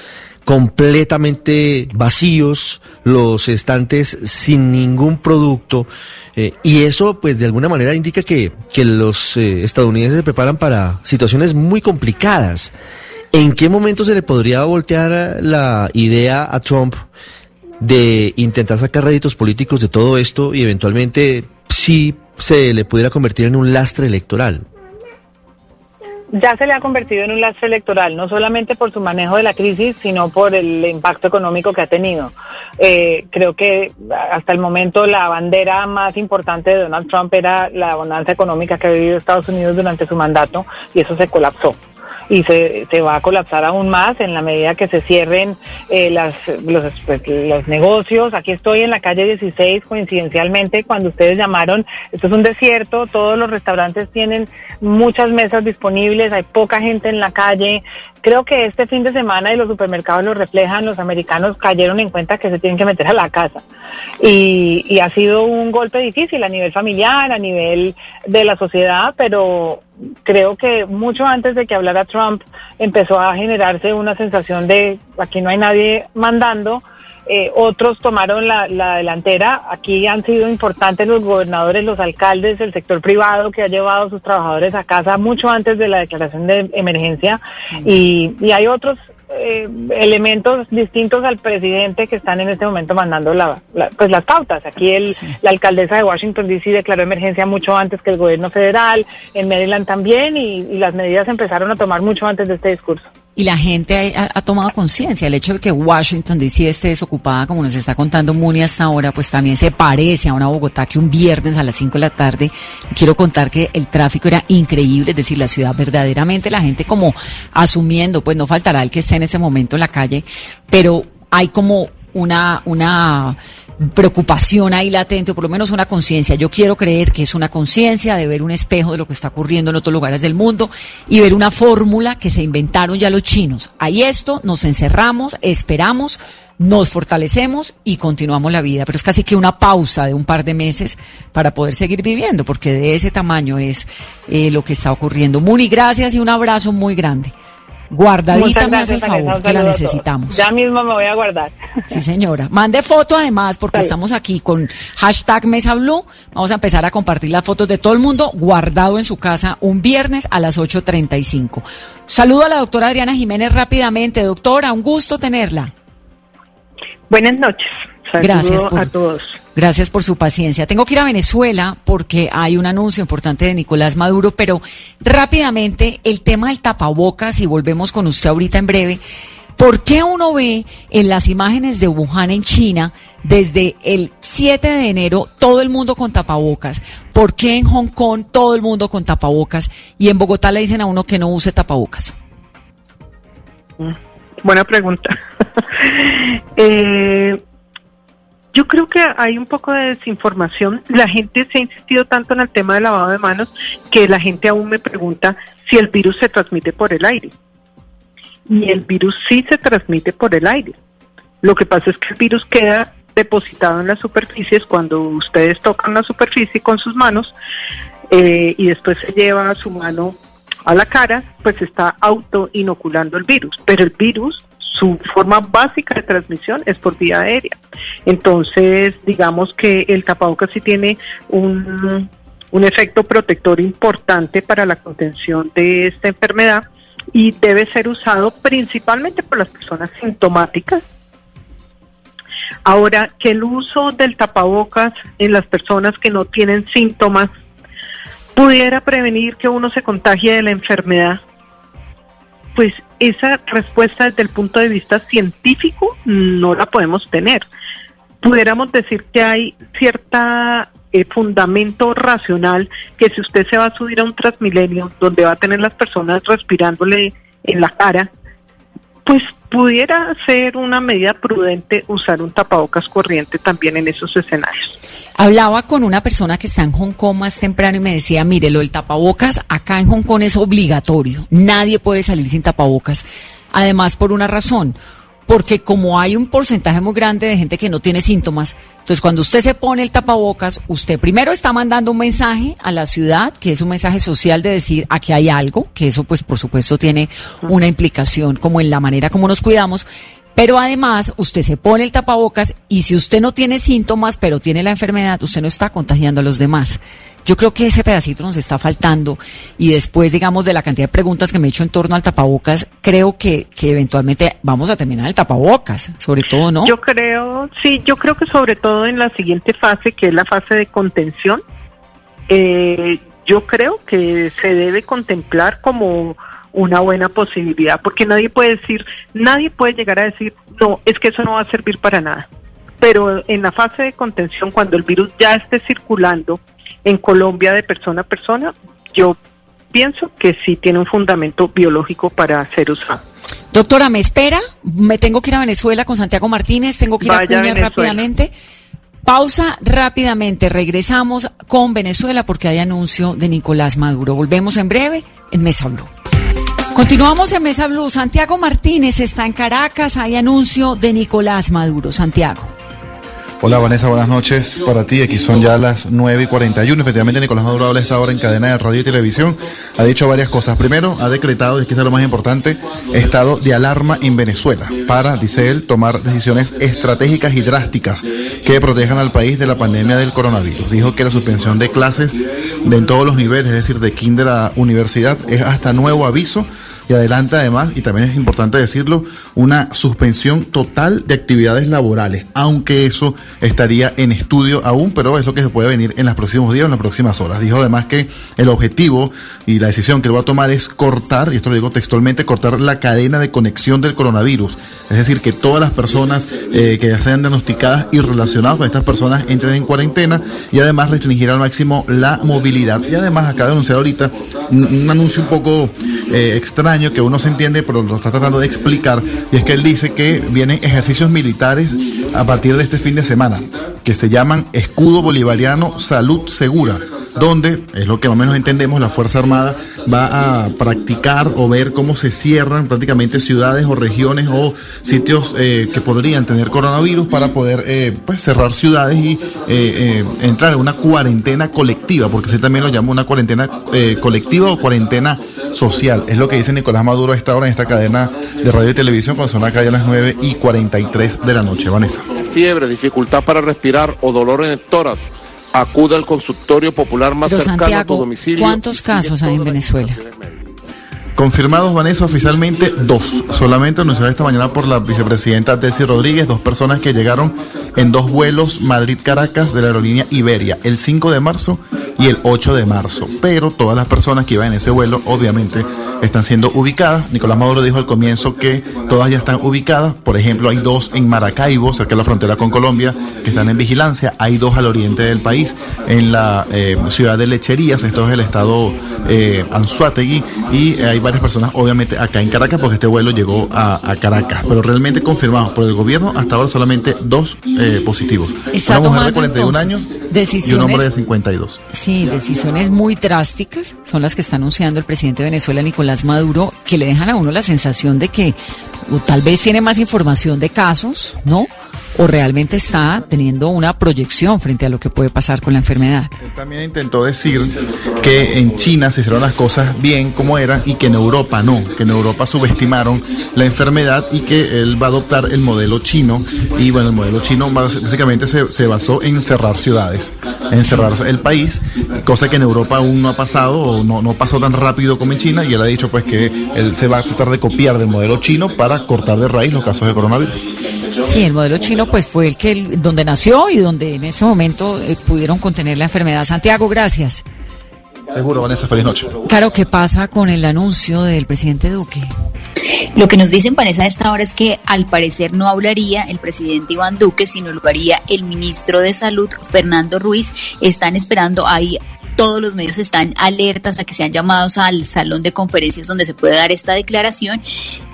completamente vacíos, los estantes sin ningún producto, eh, y eso pues de alguna manera indica que, que los eh, estadounidenses se preparan para situaciones muy complicadas. ¿En qué momento se le podría voltear la idea a Trump de intentar sacar réditos políticos de todo esto y eventualmente si se le pudiera convertir en un lastre electoral? Ya se le ha convertido en un lastre electoral, no solamente por su manejo de la crisis, sino por el impacto económico que ha tenido. Eh, creo que hasta el momento la bandera más importante de Donald Trump era la bonanza económica que ha vivido Estados Unidos durante su mandato y eso se colapsó y se, se va a colapsar aún más en la medida que se cierren eh, las, los, pues, los negocios. Aquí estoy en la calle 16, coincidencialmente, cuando ustedes llamaron, esto es un desierto, todos los restaurantes tienen muchas mesas disponibles, hay poca gente en la calle, Creo que este fin de semana y los supermercados lo reflejan, los americanos cayeron en cuenta que se tienen que meter a la casa. Y, y ha sido un golpe difícil a nivel familiar, a nivel de la sociedad, pero creo que mucho antes de que hablara Trump empezó a generarse una sensación de aquí no hay nadie mandando eh, otros tomaron la, delantera. Aquí han sido importantes los gobernadores, los alcaldes, el sector privado que ha llevado a sus trabajadores a casa mucho antes de la declaración de emergencia. Y, hay otros eh, elementos distintos al presidente que están en este momento mandando la, pues las pautas. Aquí el, la alcaldesa de Washington D.C. declaró emergencia mucho antes que el gobierno federal, en Maryland también, y las medidas empezaron a tomar mucho antes de este discurso y la gente ha, tomado conciencia. El hecho de que Washington DC esté desocupada, como nos está contando Muni hasta ahora, pues también se parece a una Bogotá que un viernes a las 5 de la tarde, quiero contar que el tráfico era increíble, es decir, la ciudad verdaderamente, la gente como asumiendo, pues no faltará el que esté en ese momento en la calle, pero hay como una, una preocupación ahí latente, o por lo menos una conciencia. Yo quiero creer que es una conciencia de ver un espejo de lo que está ocurriendo en otros lugares del mundo y ver una fórmula que se inventaron ya los chinos. Hay esto, nos encerramos, esperamos, nos fortalecemos y continuamos la vida. Pero es casi que una pausa de un par de meses para poder seguir viviendo, porque de ese tamaño es eh, lo que está ocurriendo. Muni, gracias y un abrazo muy grande. Guardadita me hace el favor, que la necesitamos. Ya mismo me voy a guardar. Sí, señora. Mande foto además, porque estamos aquí con hashtag Mesa Blue. Vamos a empezar a compartir las fotos de todo el mundo guardado en su casa un viernes a las 8.35. Saludo a la doctora Adriana Jiménez rápidamente. Doctora, un gusto tenerla. Buenas noches. gracias por, a todos. Gracias por su paciencia. Tengo que ir a Venezuela porque hay un anuncio importante de Nicolás Maduro, pero rápidamente el tema del tapabocas y volvemos con usted ahorita en breve. ¿Por qué uno ve en las imágenes de Wuhan en China desde el 7 de enero todo el mundo con tapabocas? ¿Por qué en Hong Kong todo el mundo con tapabocas y en Bogotá le dicen a uno que no use tapabocas? Mm. Buena pregunta. <laughs> eh, yo creo que hay un poco de desinformación. La gente se ha insistido tanto en el tema del lavado de manos que la gente aún me pregunta si el virus se transmite por el aire. Y el virus sí se transmite por el aire. Lo que pasa es que el virus queda depositado en las superficies cuando ustedes tocan la superficie con sus manos eh, y después se lleva su mano a la cara, pues está auto inoculando el virus. Pero el virus, su forma básica de transmisión es por vía aérea. Entonces, digamos que el tapabocas sí tiene un, un efecto protector importante para la contención de esta enfermedad y debe ser usado principalmente por las personas sintomáticas. Ahora, que el uso del tapabocas en las personas que no tienen síntomas pudiera prevenir que uno se contagie de la enfermedad, pues esa respuesta desde el punto de vista científico no la podemos tener. Pudiéramos decir que hay cierta eh, fundamento racional que si usted se va a subir a un transmilenio donde va a tener las personas respirándole en la cara, pues pudiera ser una medida prudente usar un tapabocas corriente también en esos escenarios. Hablaba con una persona que está en Hong Kong más temprano y me decía, mire, lo del tapabocas acá en Hong Kong es obligatorio, nadie puede salir sin tapabocas. Además, por una razón, porque como hay un porcentaje muy grande de gente que no tiene síntomas, entonces cuando usted se pone el tapabocas, usted primero está mandando un mensaje a la ciudad, que es un mensaje social de decir aquí hay algo, que eso pues por supuesto tiene una implicación como en la manera como nos cuidamos, pero además, usted se pone el tapabocas y si usted no tiene síntomas, pero tiene la enfermedad, usted no está contagiando a los demás. Yo creo que ese pedacito nos está faltando y después, digamos, de la cantidad de preguntas que me he hecho en torno al tapabocas, creo que, que eventualmente vamos a terminar el tapabocas, sobre todo, ¿no? Yo creo, sí, yo creo que sobre todo en la siguiente fase, que es la fase de contención, eh, yo creo que se debe contemplar como una buena posibilidad, porque nadie puede decir, nadie puede llegar a decir, no, es que eso no va a servir para nada. Pero en la fase de contención, cuando el virus ya esté circulando en Colombia de persona a persona, yo pienso que sí tiene un fundamento biológico para ser usado. Doctora, ¿me espera? Me tengo que ir a Venezuela con Santiago Martínez, tengo que ir a Cuña rápidamente. Pausa rápidamente, regresamos con Venezuela porque hay anuncio de Nicolás Maduro. Volvemos en breve en Mesa Blue. Continuamos en Mesa Blue. Santiago Martínez está en Caracas. Hay anuncio de Nicolás Maduro. Santiago. Hola Vanessa, buenas noches para ti. Aquí son ya las 9 y 41. Efectivamente, Nicolás Maduro habla esta hora en cadena de radio y televisión. Ha dicho varias cosas. Primero, ha decretado, y es quizá lo más importante, estado de alarma en Venezuela para, dice él, tomar decisiones estratégicas y drásticas que protejan al país de la pandemia del coronavirus. Dijo que la suspensión de clases de en todos los niveles, es decir, de kinder a universidad, es hasta nuevo aviso y adelanta además, y también es importante decirlo, una suspensión total de actividades laborales, aunque eso estaría en estudio aún, pero es lo que se puede venir en los próximos días, en las próximas horas. Dijo además que el objetivo y la decisión que él va a tomar es cortar, y esto lo digo textualmente, cortar la cadena de conexión del coronavirus. Es decir, que todas las personas eh, que ya sean diagnosticadas y relacionadas con estas personas entren en cuarentena y además restringir al máximo la movilidad. Y además acaba de anunciar ahorita un, anuncio un poco eh, extraño que uno se entiende, pero lo está tratando de explicar, y es que él dice que vienen ejercicios militares a partir de este fin de semana, que se llaman Escudo Bolivariano Salud Segura, donde, es lo que más o menos entendemos, la Fuerza Armada va a practicar o ver cómo se cierran prácticamente ciudades o regiones o sitios eh, que podrían tener coronavirus para poder eh, pues, cerrar ciudades y entrar en una cuarentena colectiva, porque se también lo llama una cuarentena colectiva o cuarentena social. Es lo que dice Nicolás Maduro a esta hora en esta cadena de radio y televisión cuando son acá ya las 9 y 43 de la noche. Vanessa. Fiebre, dificultad para respirar o dolor en el tórax acuda al consultorio popular más cercano a tu domicilio. ¿Cuántos casos hay en Venezuela? Confirmados, Vanessa, oficialmente dos. Solamente anunciado esta mañana por la vicepresidenta Desi Rodríguez, dos personas que llegaron en dos vuelos Madrid-Caracas de la aerolínea Iberia, el 5 de marzo y el 8 de marzo. Pero todas las personas que iban en ese vuelo, obviamente, están siendo ubicadas. Nicolás Maduro dijo al comienzo que todas ya están ubicadas. Por ejemplo, hay dos en Maracaibo, cerca de la frontera con Colombia, que están en vigilancia. Hay dos al oriente del país, en la eh, ciudad de Lecherías, esto es el estado eh, Anzuategui, y hay varias personas, obviamente, acá en Caracas, porque este vuelo llegó a, Caracas. Pero realmente confirmados por el gobierno, hasta ahora solamente dos eh, positivos. Está Una mujer de 41 años decisiones, y un hombre de 52. Sí, decisiones muy drásticas son las que está anunciando el presidente de Venezuela, Nicolás Maduro, que le dejan a uno la sensación de que tal vez tiene más información de casos, ¿no? O realmente está teniendo una proyección frente a lo que puede pasar con la enfermedad. Él también intentó decir que en China se hicieron las cosas bien como eran y que en Europa no, que en Europa subestimaron la enfermedad y que él va a adoptar el modelo chino y bueno, el modelo chino básicamente se, basó en cerrar ciudades, en cerrar el país, cosa que en Europa aún no ha pasado o no, no pasó tan rápido como en China y él ha dicho pues que él se va a tratar de copiar del modelo chino para cortar de raíz los casos de coronavirus. Sí, el modelo chino pues fue el que donde nació y donde en ese momento eh, pudieron contener la enfermedad. Santiago, gracias. Seguro, Vanessa, feliz noche. Claro, ¿qué pasa con el anuncio del presidente Duque? Lo que nos dicen, Vanessa, a esta hora es que al parecer no hablaría el presidente Iván Duque, sino lo haría el ministro de Salud, Fernando Ruiz. Están esperando ahí todos los medios están alertas a que sean llamados al salón de conferencias donde se puede dar esta declaración.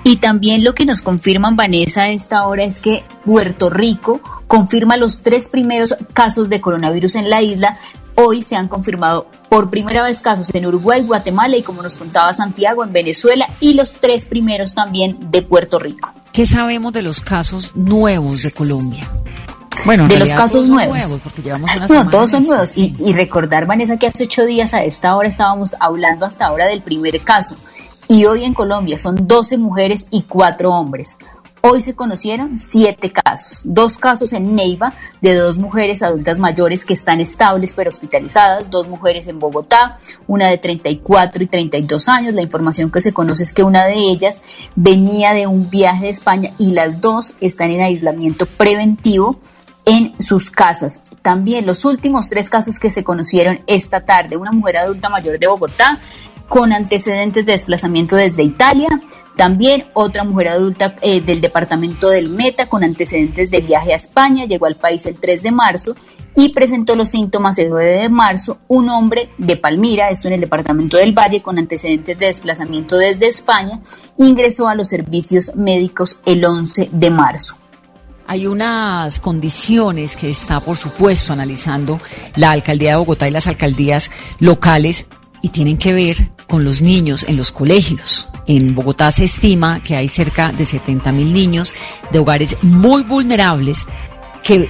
Y también lo que nos confirman, Vanessa, a esta hora es que Puerto Rico confirma los tres primeros casos de coronavirus en la isla. Hoy se han confirmado por primera vez casos en Uruguay, Guatemala y, como nos contaba Santiago, en Venezuela y los tres primeros también de Puerto Rico. ¿Qué sabemos de los casos nuevos de Colombia? Bueno, de los casos nuevos. porque llevamos no, todos son nuevos. Y, y, recordar, Vanessa, que hace ocho días a esta hora estábamos hablando hasta ahora del primer caso. Y hoy en Colombia son 12 mujeres y 4 hombres. Hoy se conocieron siete casos, dos casos en Neiva de dos mujeres adultas mayores que están estables pero hospitalizadas, dos mujeres en Bogotá, una de 34 y 32 años. La información que se conoce es que una de ellas venía de un viaje de España y las dos están en aislamiento preventivo en sus casas. También los últimos tres casos que se conocieron esta tarde, una mujer adulta mayor de Bogotá con antecedentes de desplazamiento desde Italia, también otra mujer adulta eh, del departamento del Meta con antecedentes de viaje a España, llegó al país el 3 de marzo y presentó los síntomas el 9 de marzo. Un hombre de Palmira, esto en el departamento del Valle, con antecedentes de desplazamiento desde España, ingresó a los servicios médicos el 11 de marzo. Hay unas condiciones que está, por supuesto, analizando la alcaldía de Bogotá y las alcaldías locales y tienen que ver con los niños en los colegios. En Bogotá se estima que hay cerca de 70 mil niños de hogares muy vulnerables que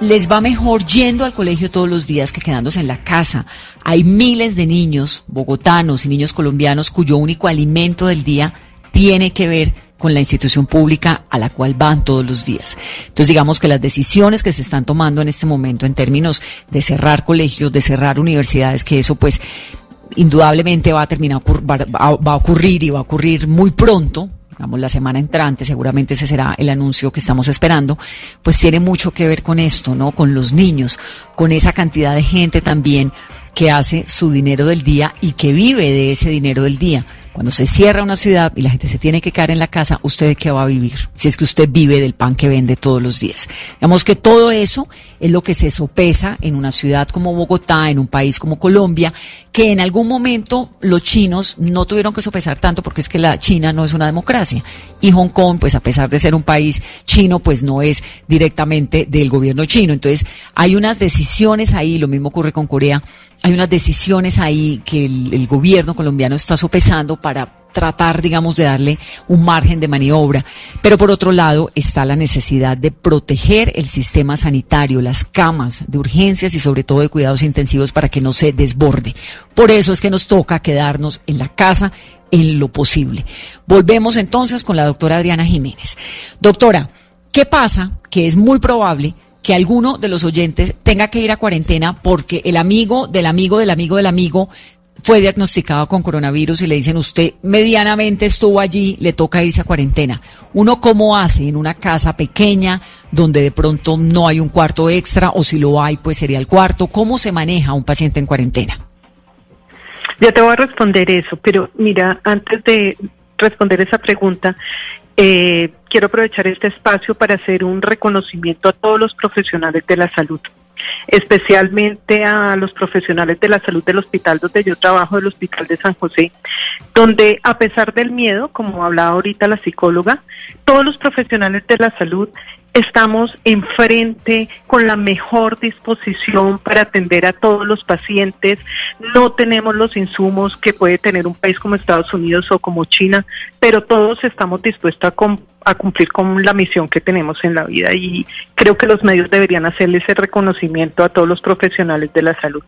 les va mejor yendo al colegio todos los días que quedándose en la casa. Hay miles de niños bogotanos y niños colombianos cuyo único alimento del día tiene que ver con la institución pública a la cual van todos los días. Entonces, digamos que las decisiones que se están tomando en este momento en términos de cerrar colegios, de cerrar universidades, que eso pues indudablemente va a terminar, va a ocurrir y va a ocurrir muy pronto, digamos la semana entrante, seguramente ese será el anuncio que estamos esperando, pues tiene mucho que ver con esto, ¿no? Con los niños, con esa cantidad de gente también que hace su dinero del día y que vive de ese dinero del día Cuando se cierra una ciudad y la gente se tiene que quedar en la casa, ¿usted qué va a vivir? Si es que usted vive del pan que vende todos los días. Digamos que todo eso es lo que se sopesa en una ciudad como Bogotá, en un país como Colombia, que en algún momento los chinos no tuvieron que sopesar tanto porque es que la China no es una democracia. Y Hong Kong, pues a pesar de ser un país chino, pues no es directamente del gobierno chino. Entonces, hay unas decisiones ahí, lo mismo ocurre con Corea, hay unas decisiones ahí que el, gobierno colombiano está sopesando para tratar, digamos, de darle un margen de maniobra. Pero por otro lado está la necesidad de proteger el sistema sanitario, las camas de urgencias y sobre todo de cuidados intensivos para que no se desborde. Por eso es que nos toca quedarnos en la casa en lo posible. Volvemos entonces con la doctora Adriana Jiménez. Doctora, ¿qué pasa? Que es muy probable que alguno de los oyentes tenga que ir a cuarentena porque el amigo del amigo del amigo del amigo fue diagnosticado con coronavirus y le dicen usted medianamente estuvo allí, le toca irse a cuarentena. Uno cómo hace en una casa pequeña donde de pronto no hay un cuarto extra o si lo hay pues sería el cuarto. ¿Cómo se maneja un paciente en cuarentena? Ya te voy a responder eso, pero mira, antes de responder esa pregunta, eh, quiero aprovechar este espacio para hacer un reconocimiento a todos los profesionales de la salud especialmente a los profesionales de la salud del hospital donde yo trabajo, del Hospital de San José, donde a pesar del miedo, como hablaba ahorita la psicóloga, todos los profesionales de la salud estamos enfrente con la mejor disposición para atender a todos los pacientes. No tenemos los insumos que puede tener un país como Estados Unidos o como China, pero todos estamos dispuestos a, cumplir con la misión que tenemos en la vida y creo que los medios deberían hacerle ese reconocimiento a todos los profesionales de la salud.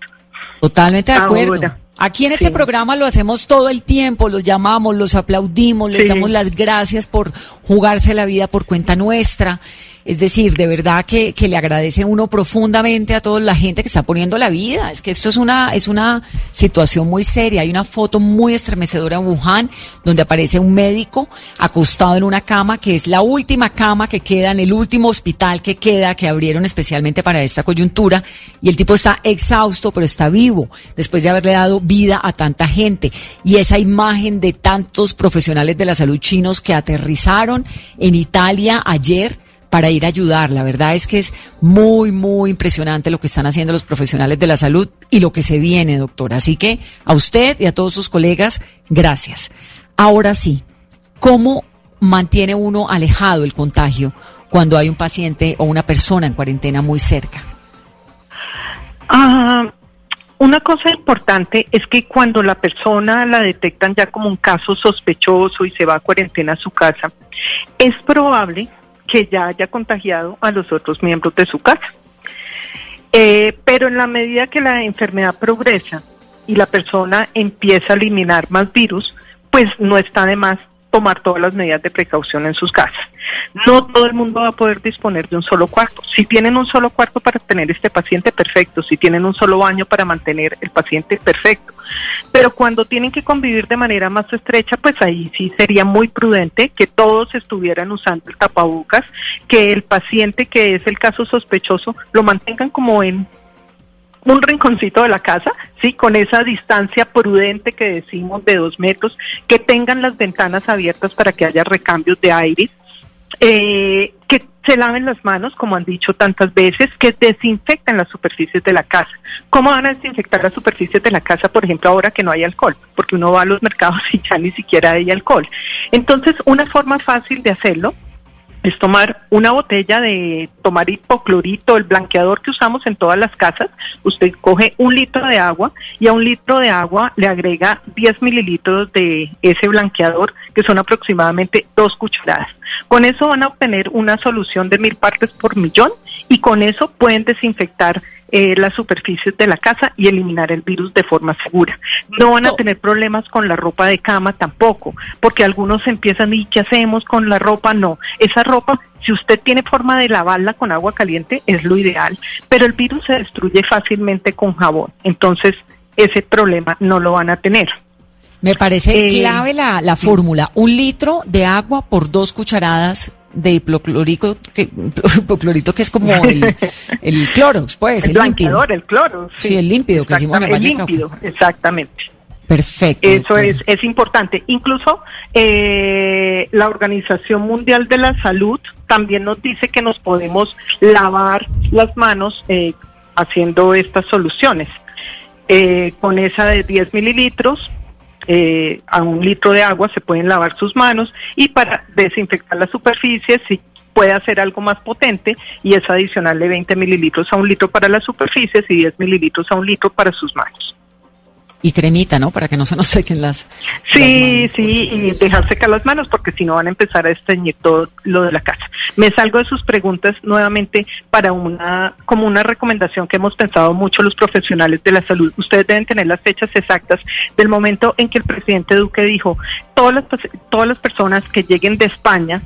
Totalmente de acuerdo. Aquí en este programa lo hacemos todo el tiempo, los llamamos, los aplaudimos, les damos las gracias por jugarse la vida por cuenta nuestra. Es decir, de verdad que, que, le agradece uno profundamente a toda la gente que está poniendo la vida. Es que esto es una, es una situación muy seria. Hay una foto muy estremecedora en Wuhan donde aparece un médico acostado en una cama que es la última cama que queda en el último hospital que queda, que abrieron especialmente para esta coyuntura. Y el tipo está exhausto, pero está vivo después de haberle dado vida a tanta gente. Y esa imagen de tantos profesionales de la salud chinos que aterrizaron en Italia ayer, para ir a ayudar. La verdad es que es muy, muy impresionante lo que están haciendo los profesionales de la salud y lo que se viene, doctora. Así que a usted y a todos sus colegas, gracias. Ahora sí, ¿cómo mantiene uno alejado el contagio cuando hay un paciente o una persona en cuarentena muy cerca? Ah, una cosa importante es que cuando la persona la detectan ya como un caso sospechoso y se va a cuarentena a su casa, es probable que ya haya contagiado a los otros miembros de su casa. Eh, pero en la medida que la enfermedad progresa y la persona empieza a eliminar más virus, pues no está de más tomar todas las medidas de precaución en sus casas. No todo el mundo va a poder disponer de un solo cuarto. Si tienen un solo cuarto para tener este paciente, perfecto. Si tienen un solo baño para mantener el paciente, perfecto. Pero cuando tienen que convivir de manera más estrecha, pues ahí sí sería muy prudente que todos estuvieran usando el tapabocas, que el paciente que es el caso sospechoso lo mantengan como en un rinconcito de la casa, sí, con esa distancia prudente que decimos de dos metros, que tengan las ventanas abiertas para que haya recambios de aire, eh, que se laven las manos, como han dicho tantas veces, que desinfecten las superficies de la casa. ¿Cómo van a desinfectar las superficies de la casa, por ejemplo, ahora que no hay alcohol? Porque uno va a los mercados <laughs> y ya ni siquiera hay alcohol. Entonces, una forma fácil de hacerlo es tomar una botella de tomar hipoclorito, el blanqueador que usamos en todas las casas. Usted coge un litro de agua y a un litro de agua le agrega 10 mililitros de ese blanqueador, que son aproximadamente dos cucharadas. Con eso van a obtener una solución de mil partes por millón y con eso pueden desinfectar eh, las superficies de la casa y eliminar el virus de forma segura. No van a tener problemas con la ropa de cama tampoco, porque algunos empiezan y ¿qué hacemos con la ropa? No, esa ropa, si usted tiene forma de lavarla con agua caliente, es lo ideal, pero el virus se destruye fácilmente con jabón, entonces ese problema no lo van a tener. Me parece eh, clave la, la fórmula, un litro de agua por dos cucharadas de hipoclorito que, hipoclorito que es como <laughs> el, el cloro, pues, el, el límpido. el cloro. Sí, el límpido que hicimos en el, límpido, exactamente. Perfecto. Eso es, es importante. Incluso eh, la Organización Mundial de la Salud también nos dice que nos podemos lavar las manos eh, haciendo estas soluciones. Eh, con esa de 10 mililitros eh, a un litro de agua se pueden lavar sus manos y para desinfectar las superficies si puede hacer algo más potente y es adicional de 20 mililitros a un litro para las superficies y 10 mililitros a un litro para sus manos y cremita, ¿no? Para que no se nos <laughs> sequen las. Sí, sí, y dejar secar las manos porque si no van a empezar a esteñir todo lo de la casa. Me salgo de sus preguntas nuevamente para una, como una recomendación que hemos pensado mucho los profesionales de la salud. Ustedes deben tener las fechas exactas del momento en que el presidente Duque dijo, todas las, todas las personas que lleguen de España,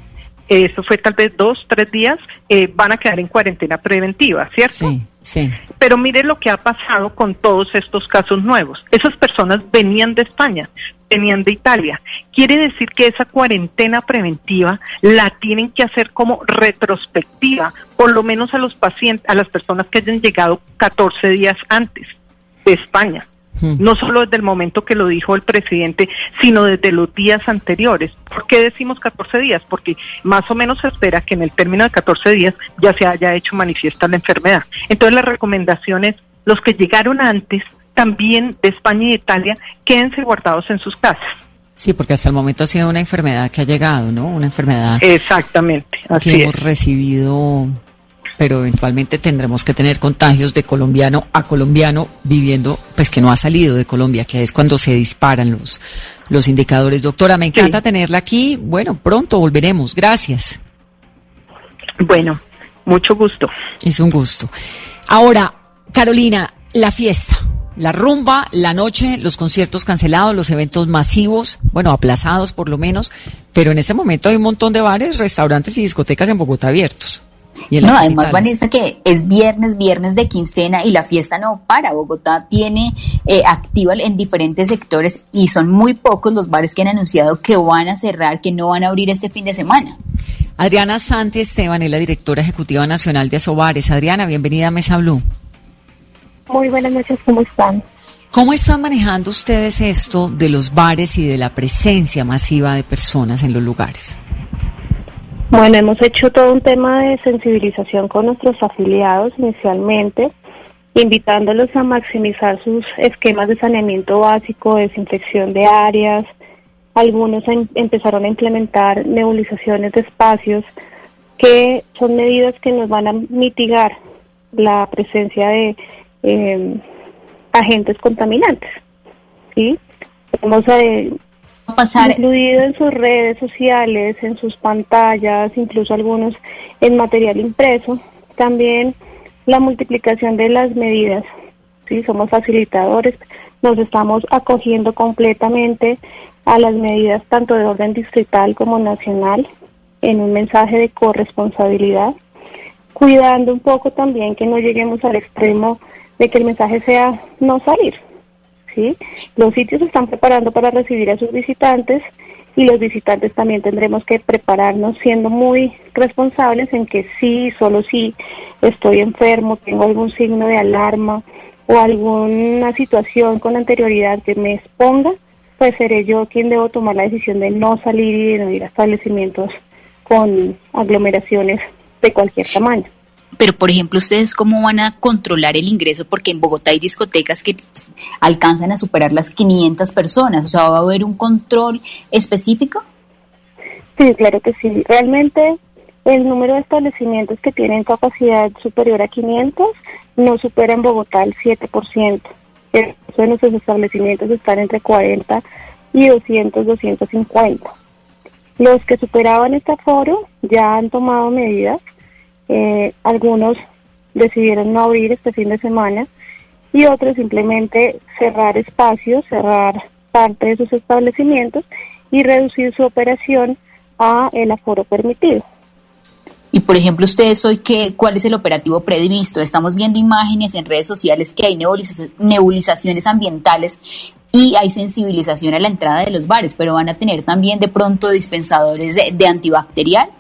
eso fue tal vez dos, tres días, eh, van a quedar en cuarentena preventiva, ¿cierto? Sí, sí. Pero mire lo que ha pasado con todos estos casos nuevos. Esas personas venían de España, venían de Italia. Quiere decir que esa cuarentena preventiva la tienen que hacer como retrospectiva, por lo menos a los pacientes, a las personas que hayan llegado 14 días antes de España. No solo desde el momento que lo dijo el presidente, sino desde los días anteriores. ¿Por qué decimos 14 días? Porque más o menos se espera que en el término de 14 días ya se haya hecho manifiesta la enfermedad. Entonces la recomendación es, los que llegaron antes, también de España y de Italia, quédense guardados en sus casas. Sí, porque hasta el momento ha sido una enfermedad que ha llegado, ¿no? Una enfermedad. Exactamente. Así que hemos recibido pero eventualmente tendremos que tener contagios de colombiano a colombiano viviendo, pues que no ha salido de Colombia, que es cuando se disparan los, los indicadores. Doctora, me encanta tenerla aquí. Bueno, pronto volveremos. Gracias. Bueno, mucho gusto. Es un gusto. Ahora, Carolina, la fiesta. La rumba, la noche, los conciertos cancelados, los eventos masivos, bueno, aplazados por lo menos, pero en este momento hay un montón de bares, restaurantes y discotecas en Bogotá abiertos no, además Vanessa que es viernes, viernes de quincena y la fiesta no para. Bogotá tiene eh, activa en diferentes sectores y son muy pocos los bares que han anunciado que van a cerrar, que no van a abrir este fin de semana. Adriana Santi Esteban es la directora ejecutiva nacional de Asobares. Adriana, bienvenida a Mesa Blue. Muy buenas noches, ¿cómo están? ¿Cómo están manejando ustedes esto de los bares y de la presencia masiva de personas en los lugares? Bueno, hemos hecho todo un tema de sensibilización con nuestros afiliados inicialmente, invitándolos a maximizar sus esquemas de saneamiento básico, desinfección de áreas. Algunos em, empezaron a implementar nebulizaciones de espacios, que son medidas que nos van a mitigar la presencia de em, agentes contaminantes. ¿sí? Hemos eh, pasar. Incluido en sus redes sociales, en sus pantallas, incluso algunos en material impreso. También la multiplicación de las medidas. Sí, somos facilitadores, nos estamos acogiendo completamente a las medidas tanto de orden distrital como nacional en un mensaje de corresponsabilidad, cuidando un poco también que no lleguemos al extremo de que el mensaje sea no salir, ¿sí? Los sitios se están preparando para recibir a sus visitantes y los visitantes también tendremos que prepararnos siendo muy responsables en que sí, solo si estoy enfermo, tengo algún signo de alarma o alguna situación con anterioridad que me exponga, pues seré yo quien debo tomar la decisión de no salir y de no ir a establecimientos con aglomeraciones de cualquier tamaño. Pero, por ejemplo, ¿ustedes cómo van a controlar el ingreso? Porque en Bogotá hay discotecas que alcanzan a superar las 500 personas. O sea, ¿va a haber un control específico? Sí, claro que sí. Realmente el número de establecimientos que tienen capacidad superior a 500 no supera en Bogotá el 7%. El de nuestros establecimientos están entre 40 y 200, 250. Los que superaban este aforo ya han tomado medidas eh, algunos decidieron no abrir este fin de semana y otros simplemente cerrar espacios, cerrar parte de sus establecimientos y reducir su operación a el aforo permitido. Y por ejemplo, ustedes hoy, qué, ¿cuál es el operativo previsto? Estamos viendo imágenes en redes sociales que hay nebulizaciones ambientales y hay sensibilización a la entrada de los bares, pero van a tener también de pronto dispensadores de antibacterial.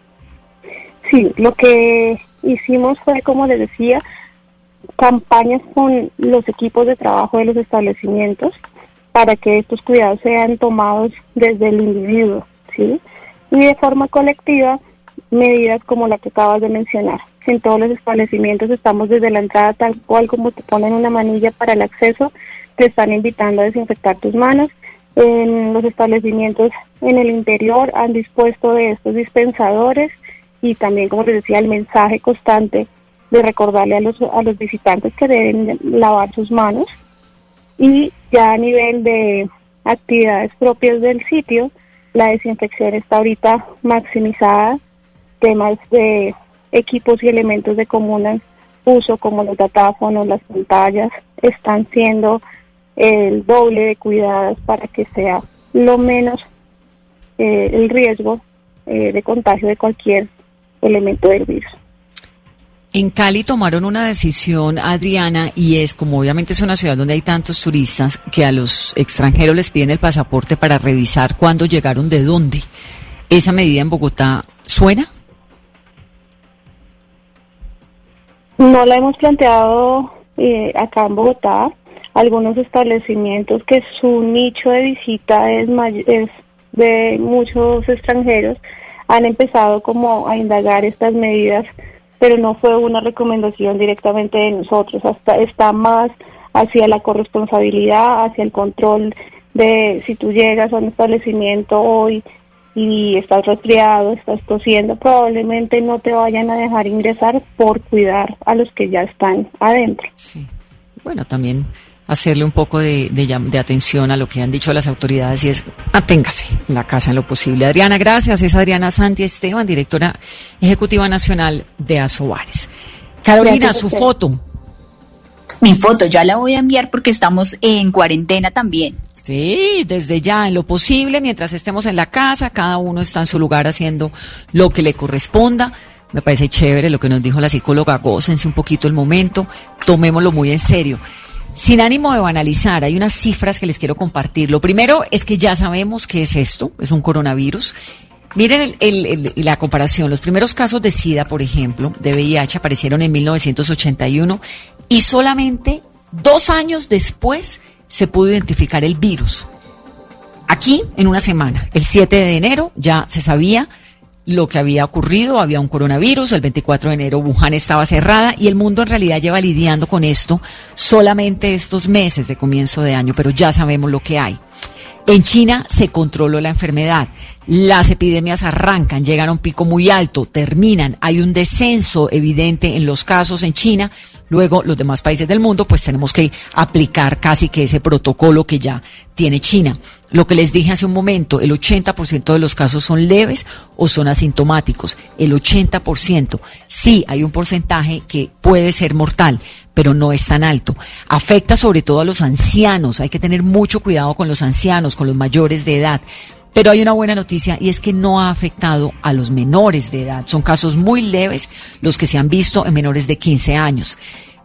Sí, lo que hicimos fue, como les decía, campañas con los equipos de trabajo de los establecimientos para que estos cuidados sean tomados desde el individuo, ¿sí? Y de forma colectiva, medidas como la que acabas de mencionar. En todos los establecimientos estamos desde la entrada tal cual como te ponen una manilla para el acceso, te están invitando a desinfectar tus manos. En los establecimientos en el interior han dispuesto de estos dispensadores y también, como les decía, el mensaje constante de recordarle a los, a los visitantes que deben lavar sus manos. Y ya a nivel de actividades propias del sitio, la desinfección está ahorita maximizada. Temas de equipos y elementos de común uso como los datáfonos, las pantallas, están siendo el doble de cuidados para que sea lo menos eh, el riesgo eh, de contagio de cualquier elemento del virus. En Cali tomaron una decisión, Adriana, y es como obviamente es una ciudad donde hay tantos turistas que a los extranjeros les piden el pasaporte para revisar cuándo llegaron de dónde. ¿Esa medida en Bogotá suena? No la hemos planteado eh, acá en Bogotá. Algunos establecimientos que su nicho de visita es, es de muchos extranjeros han empezado como a indagar estas medidas pero no fue una recomendación directamente de nosotros, hasta está más hacia la corresponsabilidad, hacia el control de si tú llegas a un establecimiento hoy y estás resfriado, estás tosiendo, probablemente no te vayan a dejar ingresar por cuidar a los que ya están adentro. Sí. Bueno, también hacerle un poco de, de, atención a lo que han dicho las autoridades y es aténgase en la casa en lo posible. Adriana, gracias. Es Adriana Santi Esteban, directora ejecutiva nacional de Asobares. Carolina, su foto. Mi foto, ya la voy a enviar porque estamos en cuarentena también. Sí, desde ya, en lo posible, mientras estemos en la casa, cada uno está en su lugar haciendo lo que le corresponda. Me parece chévere lo que nos dijo la psicóloga, gócense un poquito el momento, tomémoslo muy en serio. Sin ánimo de banalizar, hay unas cifras que les quiero compartir. Lo primero es que ya sabemos qué es esto, es un coronavirus. Miren la comparación. Los primeros casos de SIDA, por ejemplo, de VIH aparecieron en 1981 y solamente dos años después se pudo identificar el virus. Aquí, en una semana, el 7 de enero, ya se sabía lo que había ocurrido, había un coronavirus, el 24 de enero Wuhan estaba cerrada y el mundo en realidad lleva lidiando con esto solamente estos meses de comienzo de año, pero ya sabemos lo que hay. En China se controló la enfermedad, las epidemias arrancan, llegan a un pico muy alto, terminan, hay un descenso evidente en los casos en China, luego los demás países del mundo pues tenemos que aplicar casi que ese protocolo que ya tiene China. Lo que les dije hace un momento, el 80% de los casos son leves o son asintomáticos. El 80%. Sí, hay un porcentaje que puede ser mortal, pero no es tan alto. Afecta sobre todo a los ancianos. Hay que tener mucho cuidado con los ancianos, con los mayores de edad. Pero hay una buena noticia y es que no ha afectado a los menores de edad. Son casos muy leves los que se han visto en menores de 15 años.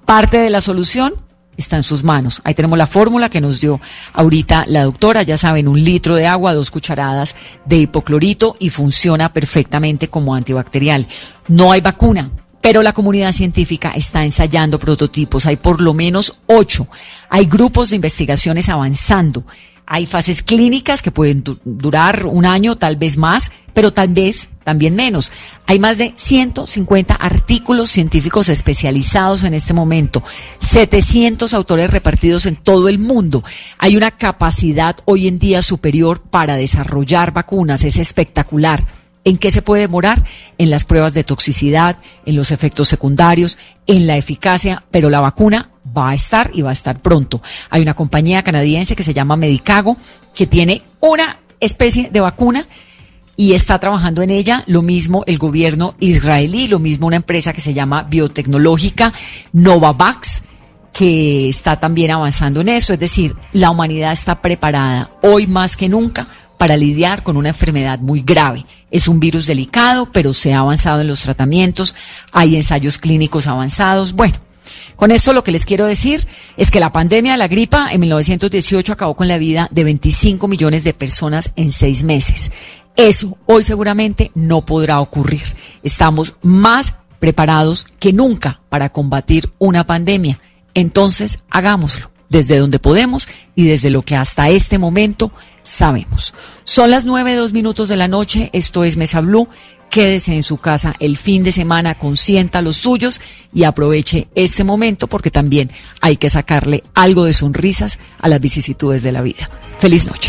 Parte de la solución está en sus manos. Ahí tenemos la fórmula que nos dio ahorita la doctora. Ya saben, un litro de agua, dos cucharadas de hipoclorito y funciona perfectamente como antibacterial. No hay vacuna. Pero la comunidad científica está ensayando prototipos. Hay por lo menos ocho. Hay grupos de investigaciones avanzando. Hay fases clínicas que pueden durar un año, tal vez más, pero tal vez también menos. Hay más de 150 artículos científicos especializados en este momento, 700 autores repartidos en todo el mundo. Hay una capacidad hoy en día superior para desarrollar vacunas, es espectacular. ¿En qué se puede demorar? En las pruebas de toxicidad, en los efectos secundarios, en la eficacia, pero la vacuna va a estar y va a estar pronto. Hay una compañía canadiense que se llama Medicago que tiene una especie de vacuna y está trabajando en ella. Lo mismo el gobierno israelí, lo mismo una empresa que se llama biotecnológica Novavax que está también avanzando en eso. Es decir, la humanidad está preparada hoy más que nunca para lidiar con una enfermedad muy grave. Es un virus delicado, pero se ha avanzado en los tratamientos, hay ensayos clínicos avanzados. Bueno, con esto lo que les quiero decir es que la pandemia de la gripa en 1918 acabó con la vida de 25 millones de personas en seis meses. Eso hoy seguramente no podrá ocurrir. Estamos más preparados que nunca para combatir una pandemia. Entonces, hagámoslo. desde donde podemos y desde lo que hasta este momento sabemos. Son las nueve, dos minutos de la noche, esto es Mesa Blue. Quédese en su casa el fin de semana, consienta los suyos y aproveche este momento porque también hay que sacarle algo de sonrisas a las vicisitudes de la vida. Feliz noche.